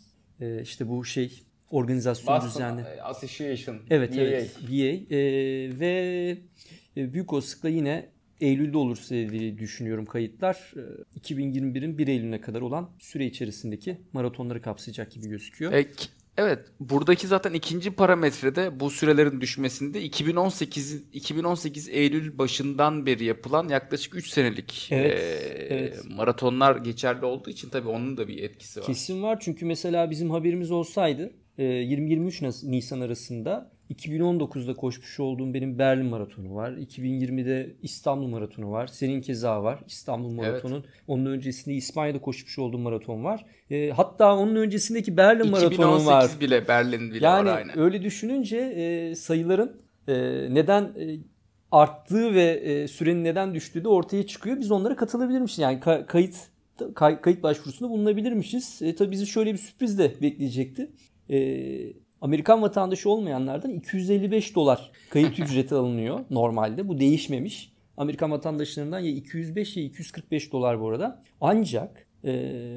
İşte bu şey organizasyon düzenli. Association. Evet BAA. evet BA ve büyük olasılıkla yine Eylül'de olursa diye düşünüyorum kayıtlar. E, 2021'in 1 Eylül'üne kadar olan süre içerisindeki maratonları kapsayacak gibi gözüküyor. E, k- evet, buradaki zaten ikinci parametrede bu sürelerin düşmesinde 2018 2018 Eylül başından beri yapılan yaklaşık 3 senelik Evet, e, evet. maratonlar geçerli olduğu için tabii onun da bir etkisi var. Kesin var çünkü mesela bizim haberimiz olsaydı e, 20-23 Nas- Nisan arasında 2019'da koşmuş olduğum benim Berlin Maratonu var. 2020'de İstanbul Maratonu var. Senin keza var İstanbul Maratonu. Onun öncesinde İspanya'da koşmuş olduğum maraton var. E, hatta onun öncesindeki Berlin Maratonu 2018 var. bile Berlin bile Yani var aynen. öyle düşününce e, sayıların e, neden e, arttığı ve e, sürenin neden düştüğü de ortaya çıkıyor. Biz onlara katılabilirmişiz. Yani ka- kayıt kay- kayıt başvurusunda bulunabilirmişiz. E, tabii bizi şöyle bir sürpriz de bekleyecekti. E, Amerikan vatandaşı olmayanlardan 255 dolar kayıt ücreti alınıyor normalde. Bu değişmemiş. Amerikan vatandaşlarından ya 205 ya 245 dolar bu arada. Ancak e,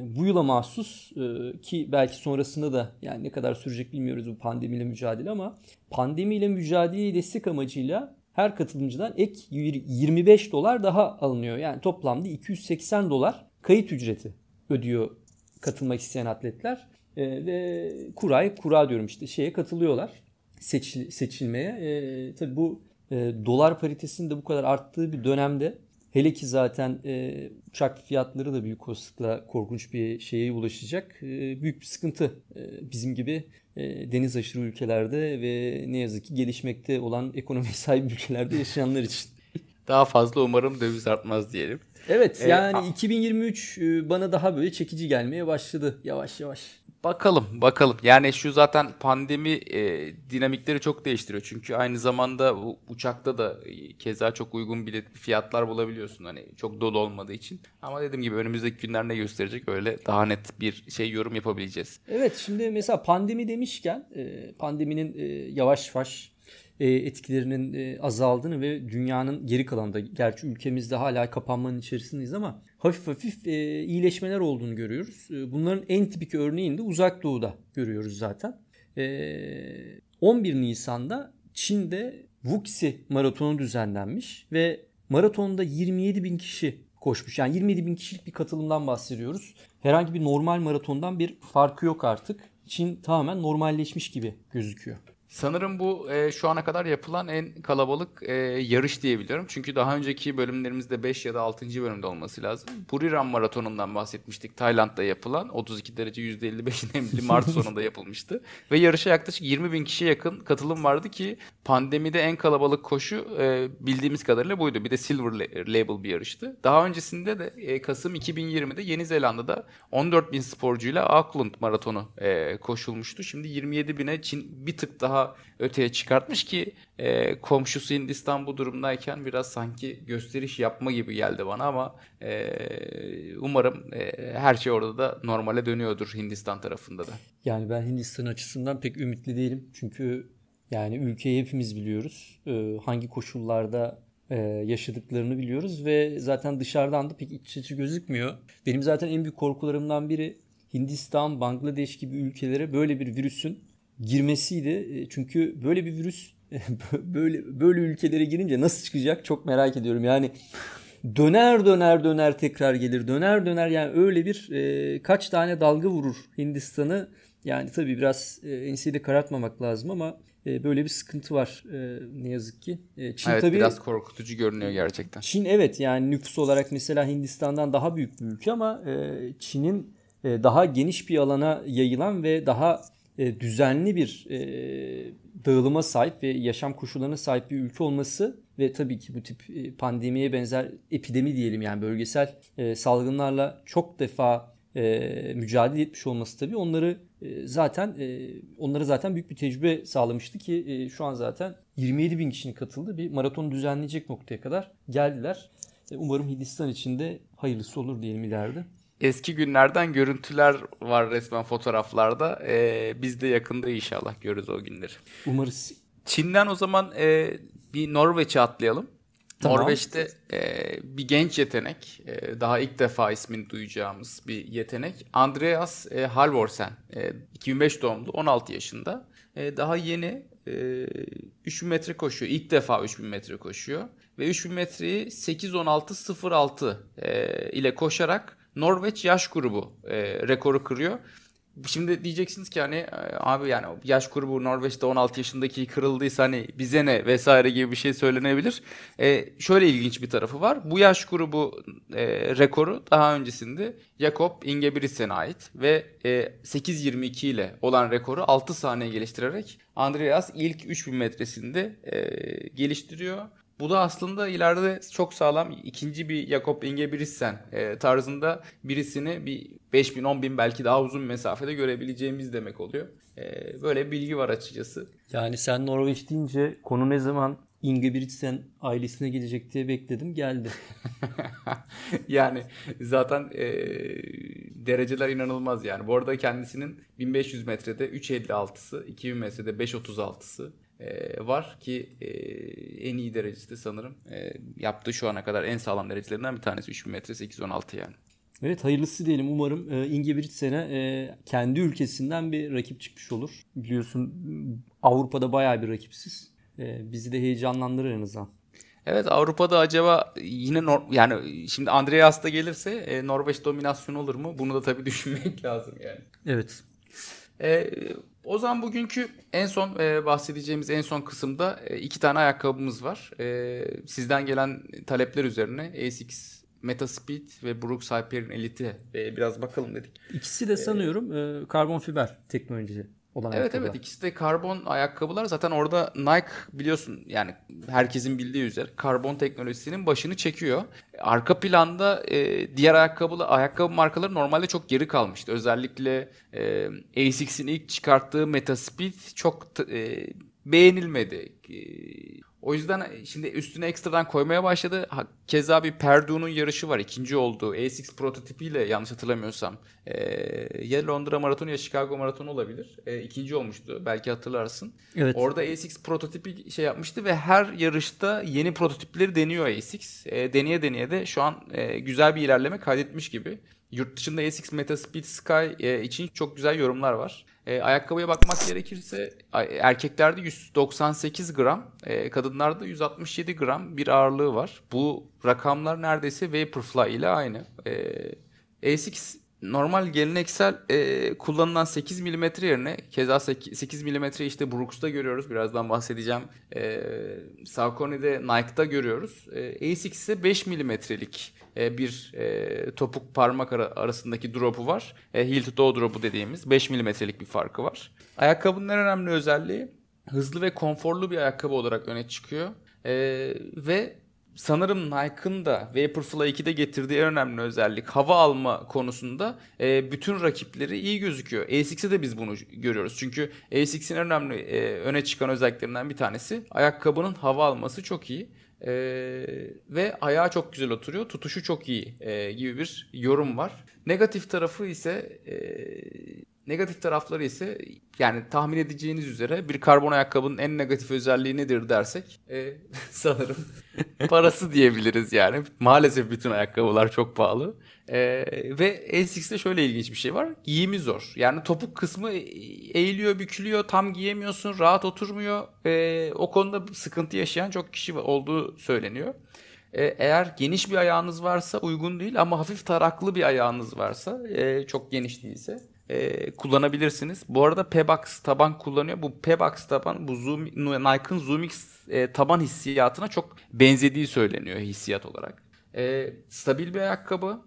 bu yıla mahsus e, ki belki sonrasında da yani ne kadar sürecek bilmiyoruz bu pandemiyle mücadele ama pandemiyle mücadeleye destek amacıyla her katılımcıdan ek 25 dolar daha alınıyor. Yani toplamda 280 dolar kayıt ücreti ödüyor katılmak isteyen atletler. E, ve kuray, kura diyorum işte şeye katılıyorlar seçil, seçilmeye. E, tabii bu e, dolar paritesinin de bu kadar arttığı bir dönemde hele ki zaten e, uçak fiyatları da büyük olasılıkla korkunç bir şeye ulaşacak. E, büyük bir sıkıntı e, bizim gibi e, deniz aşırı ülkelerde ve ne yazık ki gelişmekte olan ekonomi sahibi ülkelerde yaşayanlar için. Daha fazla umarım döviz artmaz diyelim. Evet Ee, yani a- 2023 e, bana daha böyle çekici gelmeye başladı yavaş yavaş. Bakalım bakalım. Yani şu zaten pandemi e, dinamikleri çok değiştiriyor. Çünkü aynı zamanda uçakta da e, keza çok uygun bilet fiyatlar bulabiliyorsun. Hani çok dolu olmadığı için. Ama dediğim gibi önümüzdeki günler ne gösterecek öyle daha net bir şey yorum yapabileceğiz. Evet şimdi mesela pandemi demişken e, pandeminin e, yavaş yavaş etkilerinin e, azaldığını ve dünyanın geri kalanında gerçi ülkemizde hala kapanmanın içerisindeyiz ama hafif hafif e, iyileşmeler olduğunu görüyoruz. E, bunların en tipik örneğini de uzak doğuda görüyoruz zaten. E, 11 Nisan'da Çin'de Wuxi maratonu düzenlenmiş ve maratonda 27 bin kişi koşmuş. Yani 27 bin kişilik bir katılımdan bahsediyoruz. Herhangi bir normal maratondan bir farkı yok artık. Çin tamamen normalleşmiş gibi gözüküyor. Sanırım bu e, şu ana kadar yapılan en kalabalık e, yarış diyebiliyorum. Çünkü daha önceki bölümlerimizde 5 ya da 6. bölümde olması lazım. Buriram Maratonu'ndan bahsetmiştik. Tayland'da yapılan 32 derece %55 nemli Mart sonunda yapılmıştı. Ve yarışa yaklaşık 20 bin kişiye yakın katılım vardı ki pandemide en kalabalık koşu e, bildiğimiz kadarıyla buydu. Bir de Silver La- Label bir yarıştı. Daha öncesinde de e, Kasım 2020'de Yeni Zelanda'da 14 bin sporcuyla Auckland Maratonu e, koşulmuştu. Şimdi 27 bine Çin bir tık daha öteye çıkartmış ki e, komşusu Hindistan bu durumdayken biraz sanki gösteriş yapma gibi geldi bana ama e, umarım e, her şey orada da normale dönüyordur Hindistan tarafında da. Yani ben Hindistan açısından pek ümitli değilim. Çünkü yani ülkeyi hepimiz biliyoruz. Ee, hangi koşullarda e, yaşadıklarını biliyoruz ve zaten dışarıdan da pek iç açı gözükmüyor. Benim zaten en büyük korkularımdan biri Hindistan, Bangladeş gibi ülkelere böyle bir virüsün girmesiydi. E, Çünkü böyle bir virüs böyle böyle ülkelere girince nasıl çıkacak çok merak ediyorum. Yani döner döner döner tekrar gelir. Döner döner yani öyle bir e, kaç tane dalga vurur Hindistan'ı. Yani tabii biraz e, enseyi de karartmamak lazım ama e, böyle bir sıkıntı var e, ne yazık ki. E, Çin evet tabii biraz korkutucu görünüyor gerçekten. Çin evet yani nüfus olarak mesela Hindistan'dan daha büyük bir ülke ama e, Çin'in e, daha geniş bir alana yayılan ve daha e, düzenli bir e, dağılıma sahip ve yaşam koşullarına sahip bir ülke olması ve tabii ki bu tip e, pandemiye benzer epidemi diyelim yani bölgesel e, salgınlarla çok defa e, mücadele etmiş olması tabii onları e, zaten e, onlara zaten büyük bir tecrübe sağlamıştı ki e, şu an zaten 27 bin kişinin katıldığı bir maraton düzenleyecek noktaya kadar geldiler. E, umarım Hindistan için de hayırlısı olur diyelim ileride. Eski günlerden görüntüler var resmen fotoğraflarda. E, biz de yakında inşallah görürüz o günleri. Umarız. Çin'den o zaman e, bir Norveç'e atlayalım. Tamam. Norveç'te e, bir genç yetenek, e, daha ilk defa ismini duyacağımız bir yetenek. Andreas e, Halvorsen, e, 2005 doğumlu, 16 yaşında. E, daha yeni e, 3000 metre koşuyor. İlk defa 3000 metre koşuyor. Ve 3000 metreyi 8.16.06 e, ile koşarak Norveç yaş grubu e, rekoru kırıyor. Şimdi diyeceksiniz ki hani e, abi yani yaş grubu Norveç'te 16 yaşındaki kırıldıysa hani bize ne vesaire gibi bir şey söylenebilir. E, şöyle ilginç bir tarafı var. Bu yaş grubu e, rekoru daha öncesinde Jakob Ingebrigtsen'e ait ve e, 8.22 ile olan rekoru 6 saniye geliştirerek Andreas ilk 3000 metresinde e, geliştiriyor. Bu da aslında ileride çok sağlam ikinci bir Jakob Ingebrigtsen e, tarzında birisini bir 5000 10000 belki daha uzun mesafede görebileceğimiz demek oluyor. E, böyle bilgi var açıkçası. Yani sen Norveç deyince konu ne zaman Ingebrigtsen ailesine gelecek diye bekledim geldi. yani zaten e, dereceler inanılmaz yani. Bu arada kendisinin 1500 metrede 3.56'sı, 2000 metrede 5.36'sı e, var ki e, en iyi derecesi de sanırım e, yaptığı şu ana kadar en sağlam derecelerinden bir tanesi 3000 metre 8.16 yani. Evet hayırlısı diyelim umarım e, Ingebrigtsen'e e, kendi ülkesinden bir rakip çıkmış olur. Biliyorsun Avrupa'da bayağı bir rakipsiz. E, bizi de heyecanlandırır en azından. Evet Avrupa'da acaba yine Nor- yani şimdi Andreas da gelirse e, Norveç dominasyonu olur mu? Bunu da tabii düşünmek lazım yani. Evet. E, o zaman bugünkü en son e, bahsedeceğimiz en son kısımda e, iki tane ayakkabımız var. E, sizden gelen talepler üzerine ASICS Metaspeed ve Brooks Hyperion Elite'e biraz bakalım dedik. İkisi de sanıyorum e, karbon fiber teknolojisi olan Evet ayakkabılar. evet ikisi de karbon ayakkabılar. Zaten orada Nike biliyorsun yani herkesin bildiği üzere karbon teknolojisinin başını çekiyor. Arka planda e, diğer ayakkabı ayakkabı markaları normalde çok geri kalmıştı. Özellikle e, ASICS'in ilk çıkarttığı Metaspeed çok e, beğenilmedi. E, o yüzden şimdi üstüne ekstradan koymaya başladı. Keza bir Perdue'nun yarışı var. ikinci olduğu ASICS prototipiyle yanlış hatırlamıyorsam. Ee, ya Londra Maratonu ya Chicago Maratonu olabilir. Ee, ikinci olmuştu. Belki hatırlarsın. Evet. Orada ASICS prototipi şey yapmıştı ve her yarışta yeni prototipleri deniyor ASICS. Ee, deneye deneye de şu an e, güzel bir ilerleme kaydetmiş gibi. Yurt dışında ASICS Metaspeed Sky e, için çok güzel yorumlar var. E, ayakkabıya bakmak gerekirse erkeklerde 198 gram, e, kadınlarda 167 gram bir ağırlığı var. Bu rakamlar neredeyse Vaporfly ile aynı. E, ASICS normal geleneksel e, kullanılan 8 mm yerine keza 8 mm işte Brooks'ta görüyoruz. Birazdan bahsedeceğim. E, Saucony'de Nike'da görüyoruz. E, ASICS ise 5 mm'lik e, bir e, topuk parmak ara- arasındaki drop'u var. E, heel to toe drop'u dediğimiz 5 milimetrelik bir farkı var. Ayakkabının en önemli özelliği hızlı ve konforlu bir ayakkabı olarak öne çıkıyor. Ve sanırım Nike'ın da Vaporfly 2'de getirdiği en önemli özellik hava alma konusunda bütün rakipleri iyi gözüküyor. ASICS'e de biz bunu görüyoruz. Çünkü ASICS'in önemli öne çıkan özelliklerinden bir tanesi ayakkabının hava alması çok iyi. Ee, ve ayağı çok güzel oturuyor. Tutuşu çok iyi e, gibi bir yorum var. Negatif tarafı ise e, negatif tarafları ise yani tahmin edeceğiniz üzere bir karbon ayakkabının en negatif özelliği nedir dersek e, sanırım parası diyebiliriz yani. Maalesef bütün ayakkabılar çok pahalı. E, ve ASICS'te şöyle ilginç bir şey var. Giyimi zor. Yani topuk kısmı eğiliyor, bükülüyor, tam giyemiyorsun, rahat oturmuyor. E, o konuda sıkıntı yaşayan çok kişi olduğu söyleniyor. E, eğer geniş bir ayağınız varsa uygun değil ama hafif taraklı bir ayağınız varsa e, çok geniş değilse e, kullanabilirsiniz. Bu arada Pebax taban kullanıyor. Bu Pebax taban bu Zoom, Nike'ın Zoom e, taban hissiyatına çok benzediği söyleniyor hissiyat olarak. E, stabil bir ayakkabı.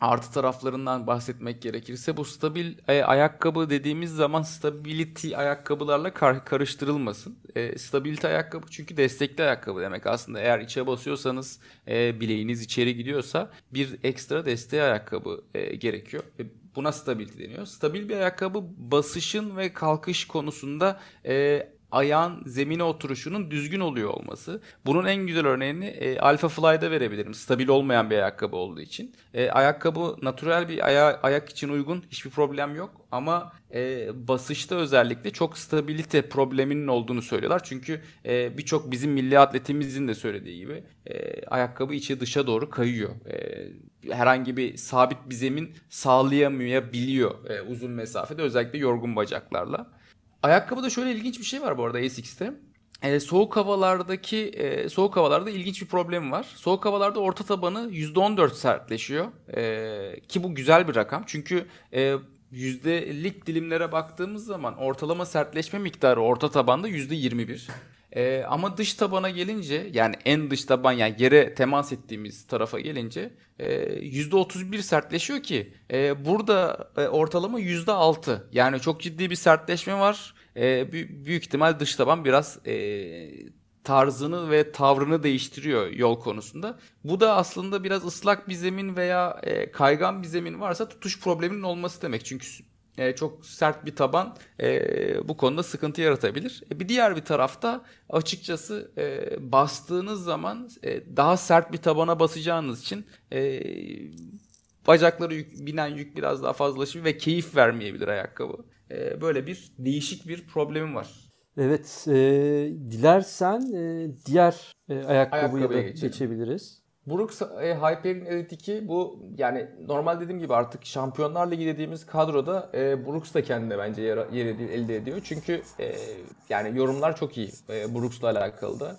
Artı taraflarından bahsetmek gerekirse bu stabil e, ayakkabı dediğimiz zaman stability ayakkabılarla kar- karıştırılmasın. E, stability ayakkabı çünkü destekli ayakkabı demek aslında. Eğer içe basıyorsanız e, bileğiniz içeri gidiyorsa bir ekstra desteği ayakkabı e, gerekiyor. E, buna stability deniyor. Stabil bir ayakkabı basışın ve kalkış konusunda e, ayağın zemine oturuşunun düzgün oluyor olması. Bunun en güzel örneğini e, Alpha Fly'da verebilirim. Stabil olmayan bir ayakkabı olduğu için. E, ayakkabı natural bir aya- ayak için uygun. Hiçbir problem yok. Ama e, basışta özellikle çok stabilite probleminin olduğunu söylüyorlar. Çünkü e, birçok bizim milli atletimizin de söylediği gibi e, ayakkabı içe dışa doğru kayıyor. E, herhangi bir sabit bir zemin sağlayamayabiliyor e, uzun mesafede özellikle yorgun bacaklarla. Ayakkabıda şöyle ilginç bir şey var bu arada ASICS'te. E, soğuk havalardaki e, soğuk havalarda ilginç bir problem var. Soğuk havalarda orta tabanı %14 sertleşiyor. E, ki bu güzel bir rakam. Çünkü e, yüzdelik dilimlere baktığımız zaman ortalama sertleşme miktarı orta tabanda %21. E, ama dış tabana gelince yani en dış taban yani yere temas ettiğimiz tarafa gelince e, %31 sertleşiyor ki e, burada e, ortalama %6 yani çok ciddi bir sertleşme var. E, bü- büyük ihtimal dış taban biraz e, tarzını ve tavrını değiştiriyor yol konusunda. Bu da aslında biraz ıslak bir zemin veya e, kaygan bir zemin varsa tutuş probleminin olması demek. Çünkü e, çok sert bir taban e, bu konuda sıkıntı yaratabilir. E, bir diğer bir tarafta açıkçası e, bastığınız zaman e, daha sert bir tabana basacağınız için e, bacakları yük, binen yük biraz daha fazlalaşır ve keyif vermeyebilir ayakkabı. E, böyle bir değişik bir problemim var. Evet, e, dilersen e, diğer e, ayakkabıya Ayakkabıya da geçelim. geçebiliriz. Brooks e, Hyperion Elite 2 bu yani normal dediğim gibi artık Şampiyonlar Ligi dediğimiz kadroda e, Brooks da kendine bence yer, yer elde ediyor. Çünkü e, yani yorumlar çok iyi e, Brooks'la alakalı da.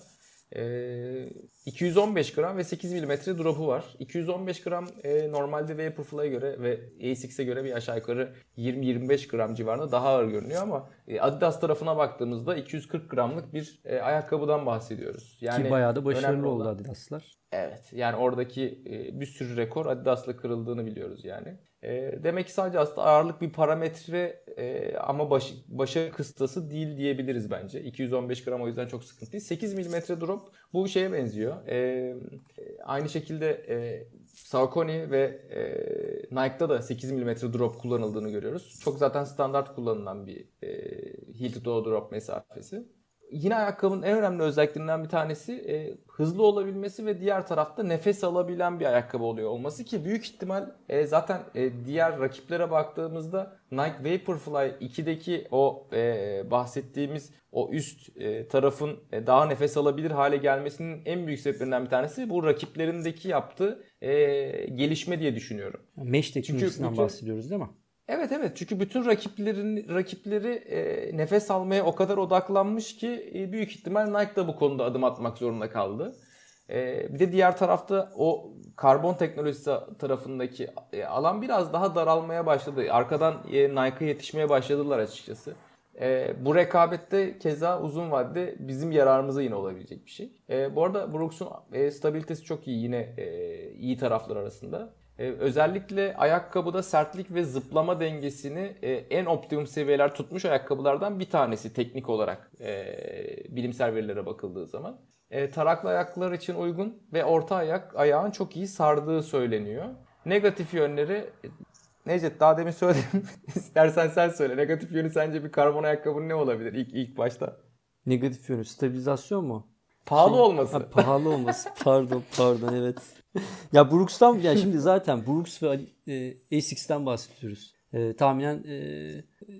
E, 215 gram ve 8 mm drop'u var. 215 gram e, normalde Vaporfly'a göre ve ASICS'e göre bir aşağı yukarı 20-25 gram civarında daha ağır görünüyor ama e, Adidas tarafına baktığımızda 240 gramlık bir e, ayakkabıdan bahsediyoruz. Yani Ki bayağı da başarılı oldu Adidas'lar. Evet yani oradaki e, bir sürü rekor Adidas'la kırıldığını biliyoruz yani. E, demek ki sadece aslında ağırlık bir parametre e, ama baş, başarı kıstası değil diyebiliriz bence. 215 gram o yüzden çok sıkıntı değil. 8 mm drop bu şeye benziyor. Aynı şekilde Saucony ve Nike'da da 8 mm drop kullanıldığını görüyoruz. Çok zaten standart kullanılan bir e, heel to toe drop mesafesi yine ayakkabının en önemli özelliklerinden bir tanesi e, hızlı olabilmesi ve diğer tarafta nefes alabilen bir ayakkabı oluyor olması ki büyük ihtimal e, zaten e, diğer rakiplere baktığımızda Nike Vaporfly 2'deki o e, bahsettiğimiz o üst e, tarafın e, daha nefes alabilir hale gelmesinin en büyük sebeplerinden bir tanesi bu rakiplerindeki yaptığı e, gelişme diye düşünüyorum. Mesh teknolojisinden bütün, bahsediyoruz değil mi? Evet evet çünkü bütün rakiplerin rakipleri e, nefes almaya o kadar odaklanmış ki e, büyük ihtimal Nike da bu konuda adım atmak zorunda kaldı. E, bir de diğer tarafta o karbon teknolojisi tarafındaki e, alan biraz daha daralmaya başladı. Arkadan e, Nike'a yetişmeye başladılar açıkçası. E, bu rekabette keza uzun vadede bizim yararımıza yine olabilecek bir şey. E, bu arada Brooks'un e, stabilitesi çok iyi yine e, iyi taraflar arasında. Ee, özellikle ayakkabıda sertlik ve zıplama dengesini e, en optimum seviyeler tutmuş ayakkabılardan bir tanesi teknik olarak e, bilimsel verilere bakıldığı zaman. E, taraklı ayaklar için uygun ve orta ayak ayağın çok iyi sardığı söyleniyor. Negatif yönleri Necdet daha demin söyledim. İstersen sen söyle. Negatif yönü sence bir karbon ayakkabının ne olabilir ilk ilk başta? Negatif yönü stabilizasyon mu? Pahalı şey, olması. Ha, pahalı olması. Pardon pardon evet. ya Brooks'tan ya şimdi zaten Brooks ve e, Asics'ten bahsediyoruz. E, tahminen e,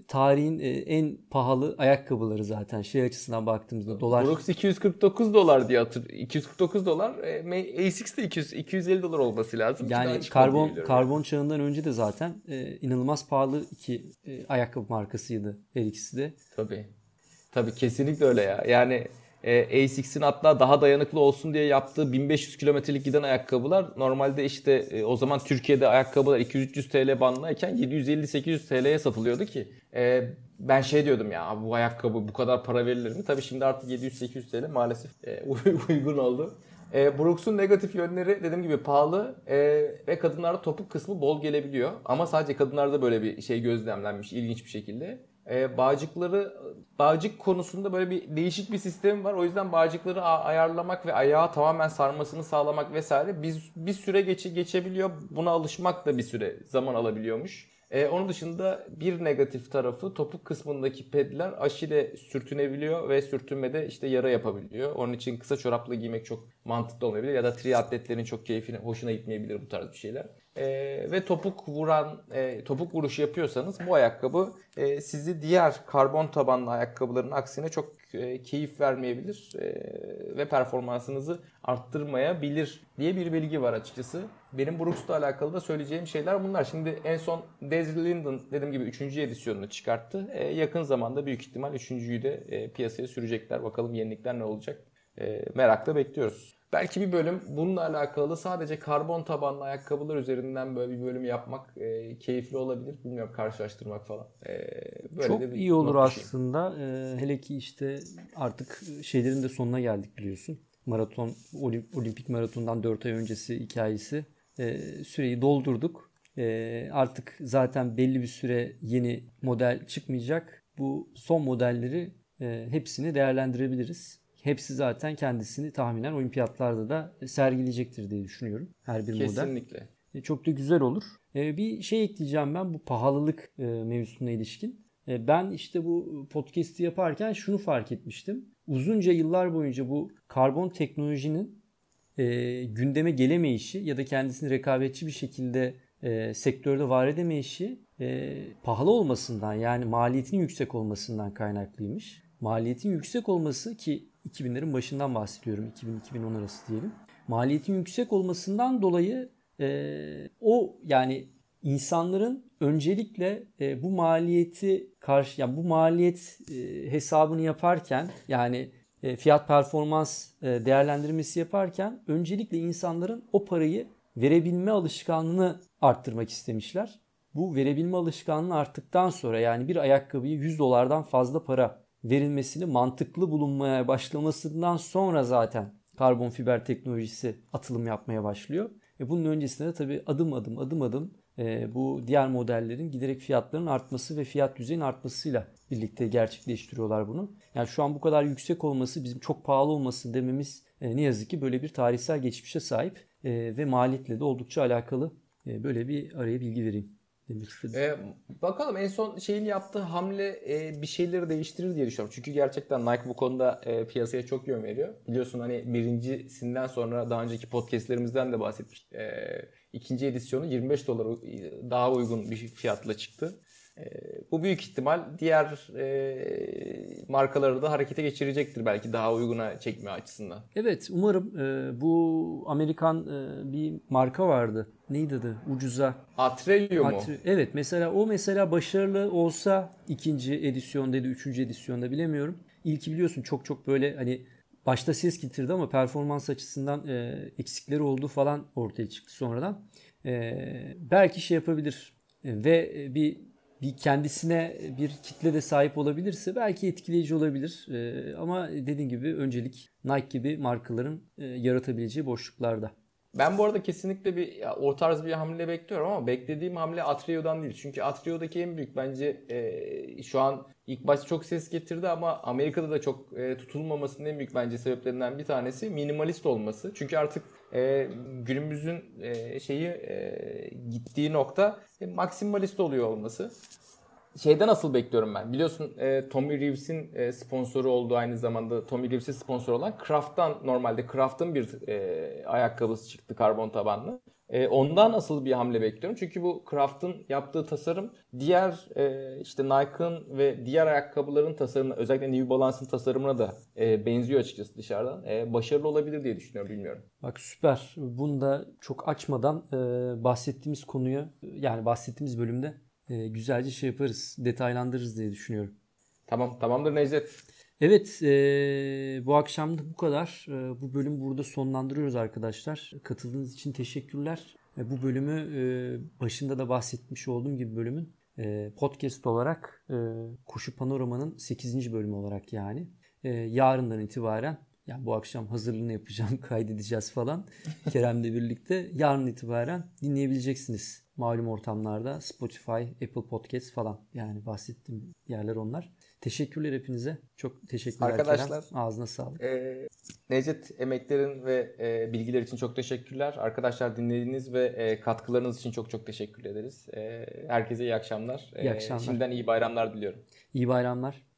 tarihin e, en pahalı ayakkabıları zaten şey açısından baktığımızda dolar. Brooks 249 dolar diye hatır 249 dolar. E, Asics de 200 250 dolar olması lazım. Yani karbon karbon çağından önce de zaten e, inanılmaz pahalı iki e, ayakkabı markasıydı her ikisi de. Tabii. Tabii kesinlikle öyle ya. Yani e, ASICS'in hatta daha dayanıklı olsun diye yaptığı 1500 kilometrelik giden ayakkabılar normalde işte e, o zaman Türkiye'de ayakkabılar 200-300 TL bandındayken 750-800 TL'ye satılıyordu ki e, ben şey diyordum ya bu ayakkabı bu kadar para verilir mi? Tabii şimdi artık 700-800 TL maalesef e, uygun oldu. E, Brooks'un negatif yönleri dediğim gibi pahalı e, ve kadınlarda topuk kısmı bol gelebiliyor. Ama sadece kadınlarda böyle bir şey gözlemlenmiş ilginç bir şekilde e, bağcıkları bağcık konusunda böyle bir değişik bir sistem var. O yüzden bağcıkları ayarlamak ve ayağı tamamen sarmasını sağlamak vesaire biz bir süre geçe geçebiliyor. Buna alışmak da bir süre zaman alabiliyormuş. E, onun dışında bir negatif tarafı topuk kısmındaki pedler aşile sürtünebiliyor ve sürtünmede işte yara yapabiliyor. Onun için kısa çorapla giymek çok mantıklı olmayabilir ya da triatletlerin çok keyfine hoşuna gitmeyebilir bu tarz bir şeyler. E, ve topuk vuran e, topuk vuruş yapıyorsanız bu ayakkabı e, sizi diğer karbon tabanlı ayakkabıların aksine çok e, keyif vermeyebilir e, ve performansınızı arttırmayabilir diye bir bilgi var açıkçası. Benim Brooks'la alakalı da söyleyeceğim şeyler bunlar. Şimdi en son Daisy Linden dediğim gibi 3. edisyonunu çıkarttı. E, yakın zamanda büyük ihtimal 3.'yü de e, piyasaya sürecekler. Bakalım yenilikler ne olacak. E, merakla bekliyoruz. Belki bir bölüm bununla alakalı sadece karbon tabanlı ayakkabılar üzerinden böyle bir bölüm yapmak e, keyifli olabilir. Bilmiyorum karşılaştırmak falan. E, böyle Çok de bir iyi olur aslında. E, hele ki işte artık şeylerin de sonuna geldik biliyorsun. Maraton, olimpik maratondan 4 ay öncesi hikayesi. E, süreyi doldurduk. E, artık zaten belli bir süre yeni model çıkmayacak. Bu son modelleri e, hepsini değerlendirebiliriz. Hepsi zaten kendisini tahminen olimpiyatlarda da sergileyecektir diye düşünüyorum. Her bir Kesinlikle. model. Kesinlikle. Çok da güzel olur. E, bir şey ekleyeceğim ben bu pahalılık e, mevzusuna ilişkin. E, ben işte bu podcast'i yaparken şunu fark etmiştim. Uzunca yıllar boyunca bu karbon teknolojinin gündeme gelemeyişi ya da kendisini rekabetçi bir şekilde sektörde var edemeyişi pahalı olmasından yani maliyetinin yüksek olmasından kaynaklıymış. Maliyetin yüksek olması ki 2000'lerin başından bahsediyorum. 2000-2010 arası diyelim. Maliyetin yüksek olmasından dolayı e, o yani insanların öncelikle e, bu maliyeti karşı yani bu maliyet e, hesabını yaparken yani e, fiyat performans e, değerlendirmesi yaparken öncelikle insanların o parayı verebilme alışkanlığını arttırmak istemişler. Bu verebilme alışkanlığı arttıktan sonra yani bir ayakkabıyı 100 dolardan fazla para verilmesini mantıklı bulunmaya başlamasından sonra zaten karbon fiber teknolojisi atılım yapmaya başlıyor. E bunun öncesinde de tabii adım adım adım adım e, bu diğer modellerin giderek fiyatların artması ve fiyat düzeyinin artmasıyla birlikte gerçekleştiriyorlar bunu. Yani şu an bu kadar yüksek olması bizim çok pahalı olması dememiz e, ne yazık ki böyle bir tarihsel geçmişe sahip e, ve maliyetle de oldukça alakalı e, böyle bir araya bilgi vereyim demek istedim. Ee, bakalım en son şeyin yaptığı hamle e, bir şeyleri değiştirir diye düşünüyorum. Çünkü gerçekten Nike bu konuda e, piyasaya çok yön veriyor. Biliyorsun hani birincisinden sonra daha önceki podcastlerimizden de bahsetmiştik. E, ikinci edisyonu 25 dolar daha uygun bir fiyatla çıktı. E, bu büyük ihtimal diğer e, markaları da harekete geçirecektir belki daha uyguna çekme açısından. Evet umarım e, bu Amerikan e, bir marka vardı. Neydi adı? Ucuza. Atrelio mu? Atre- evet mesela o mesela başarılı olsa ikinci edisyonda ya da üçüncü edisyonda bilemiyorum. İlki biliyorsun çok çok böyle hani başta ses getirdi ama performans açısından e, eksikleri olduğu falan ortaya çıktı sonradan. E, belki şey yapabilir e, ve e, bir bir kendisine bir kitle de sahip olabilirse belki etkileyici olabilir. E, ama dediğim gibi öncelik Nike gibi markaların e, yaratabileceği boşluklarda. Ben bu arada kesinlikle bir ya, o tarz bir hamle bekliyorum ama beklediğim hamle Atreo'dan değil. Çünkü Atreo'daki en büyük bence e, şu an ilk başta çok ses getirdi ama Amerika'da da çok e, tutulmamasının en büyük bence sebeplerinden bir tanesi minimalist olması. Çünkü artık e, günümüzün e, şeyi e, gittiği nokta e, maksimalist oluyor olması. Şeyden asıl bekliyorum ben. Biliyorsun e, Tommy Reeves'in e, sponsoru olduğu aynı zamanda Tommy Reeves'in sponsor olan Craft'tan normalde Craft'ın bir e, ayakkabısı çıktı karbon tabanlı. E, ondan asıl bir hamle bekliyorum. Çünkü bu Craft'ın yaptığı tasarım diğer e, işte Nike'ın ve diğer ayakkabıların tasarımına özellikle New Balance'ın tasarımına da e, benziyor açıkçası dışarıdan. E, başarılı olabilir diye düşünüyorum bilmiyorum. Bak süper. Bunu da çok açmadan e, bahsettiğimiz konuyu yani bahsettiğimiz bölümde e, güzelce şey yaparız, detaylandırırız diye düşünüyorum. Tamam, tamamdır Necdet. Evet, e, bu akşam da bu kadar. E, bu bölüm burada sonlandırıyoruz arkadaşlar. Katıldığınız için teşekkürler. E, bu bölümü e, başında da bahsetmiş olduğum gibi bölümün e, podcast olarak e, Koşu Panorama'nın 8. bölümü olarak yani e, yarından itibaren yani bu akşam hazırlığını yapacağım, kaydedeceğiz falan Kerem'le birlikte. Yarın itibaren dinleyebileceksiniz malum ortamlarda Spotify, Apple Podcast falan yani bahsettiğim yerler onlar. Teşekkürler hepinize. Çok teşekkürler Arkadaşlar, Kerem. Ağzına sağlık. E, Necdet emeklerin ve e, bilgiler için çok teşekkürler. Arkadaşlar dinlediğiniz ve e, katkılarınız için çok çok teşekkür ederiz. E, herkese iyi akşamlar. İyi akşamlar. Şimdiden iyi bayramlar diliyorum. İyi bayramlar.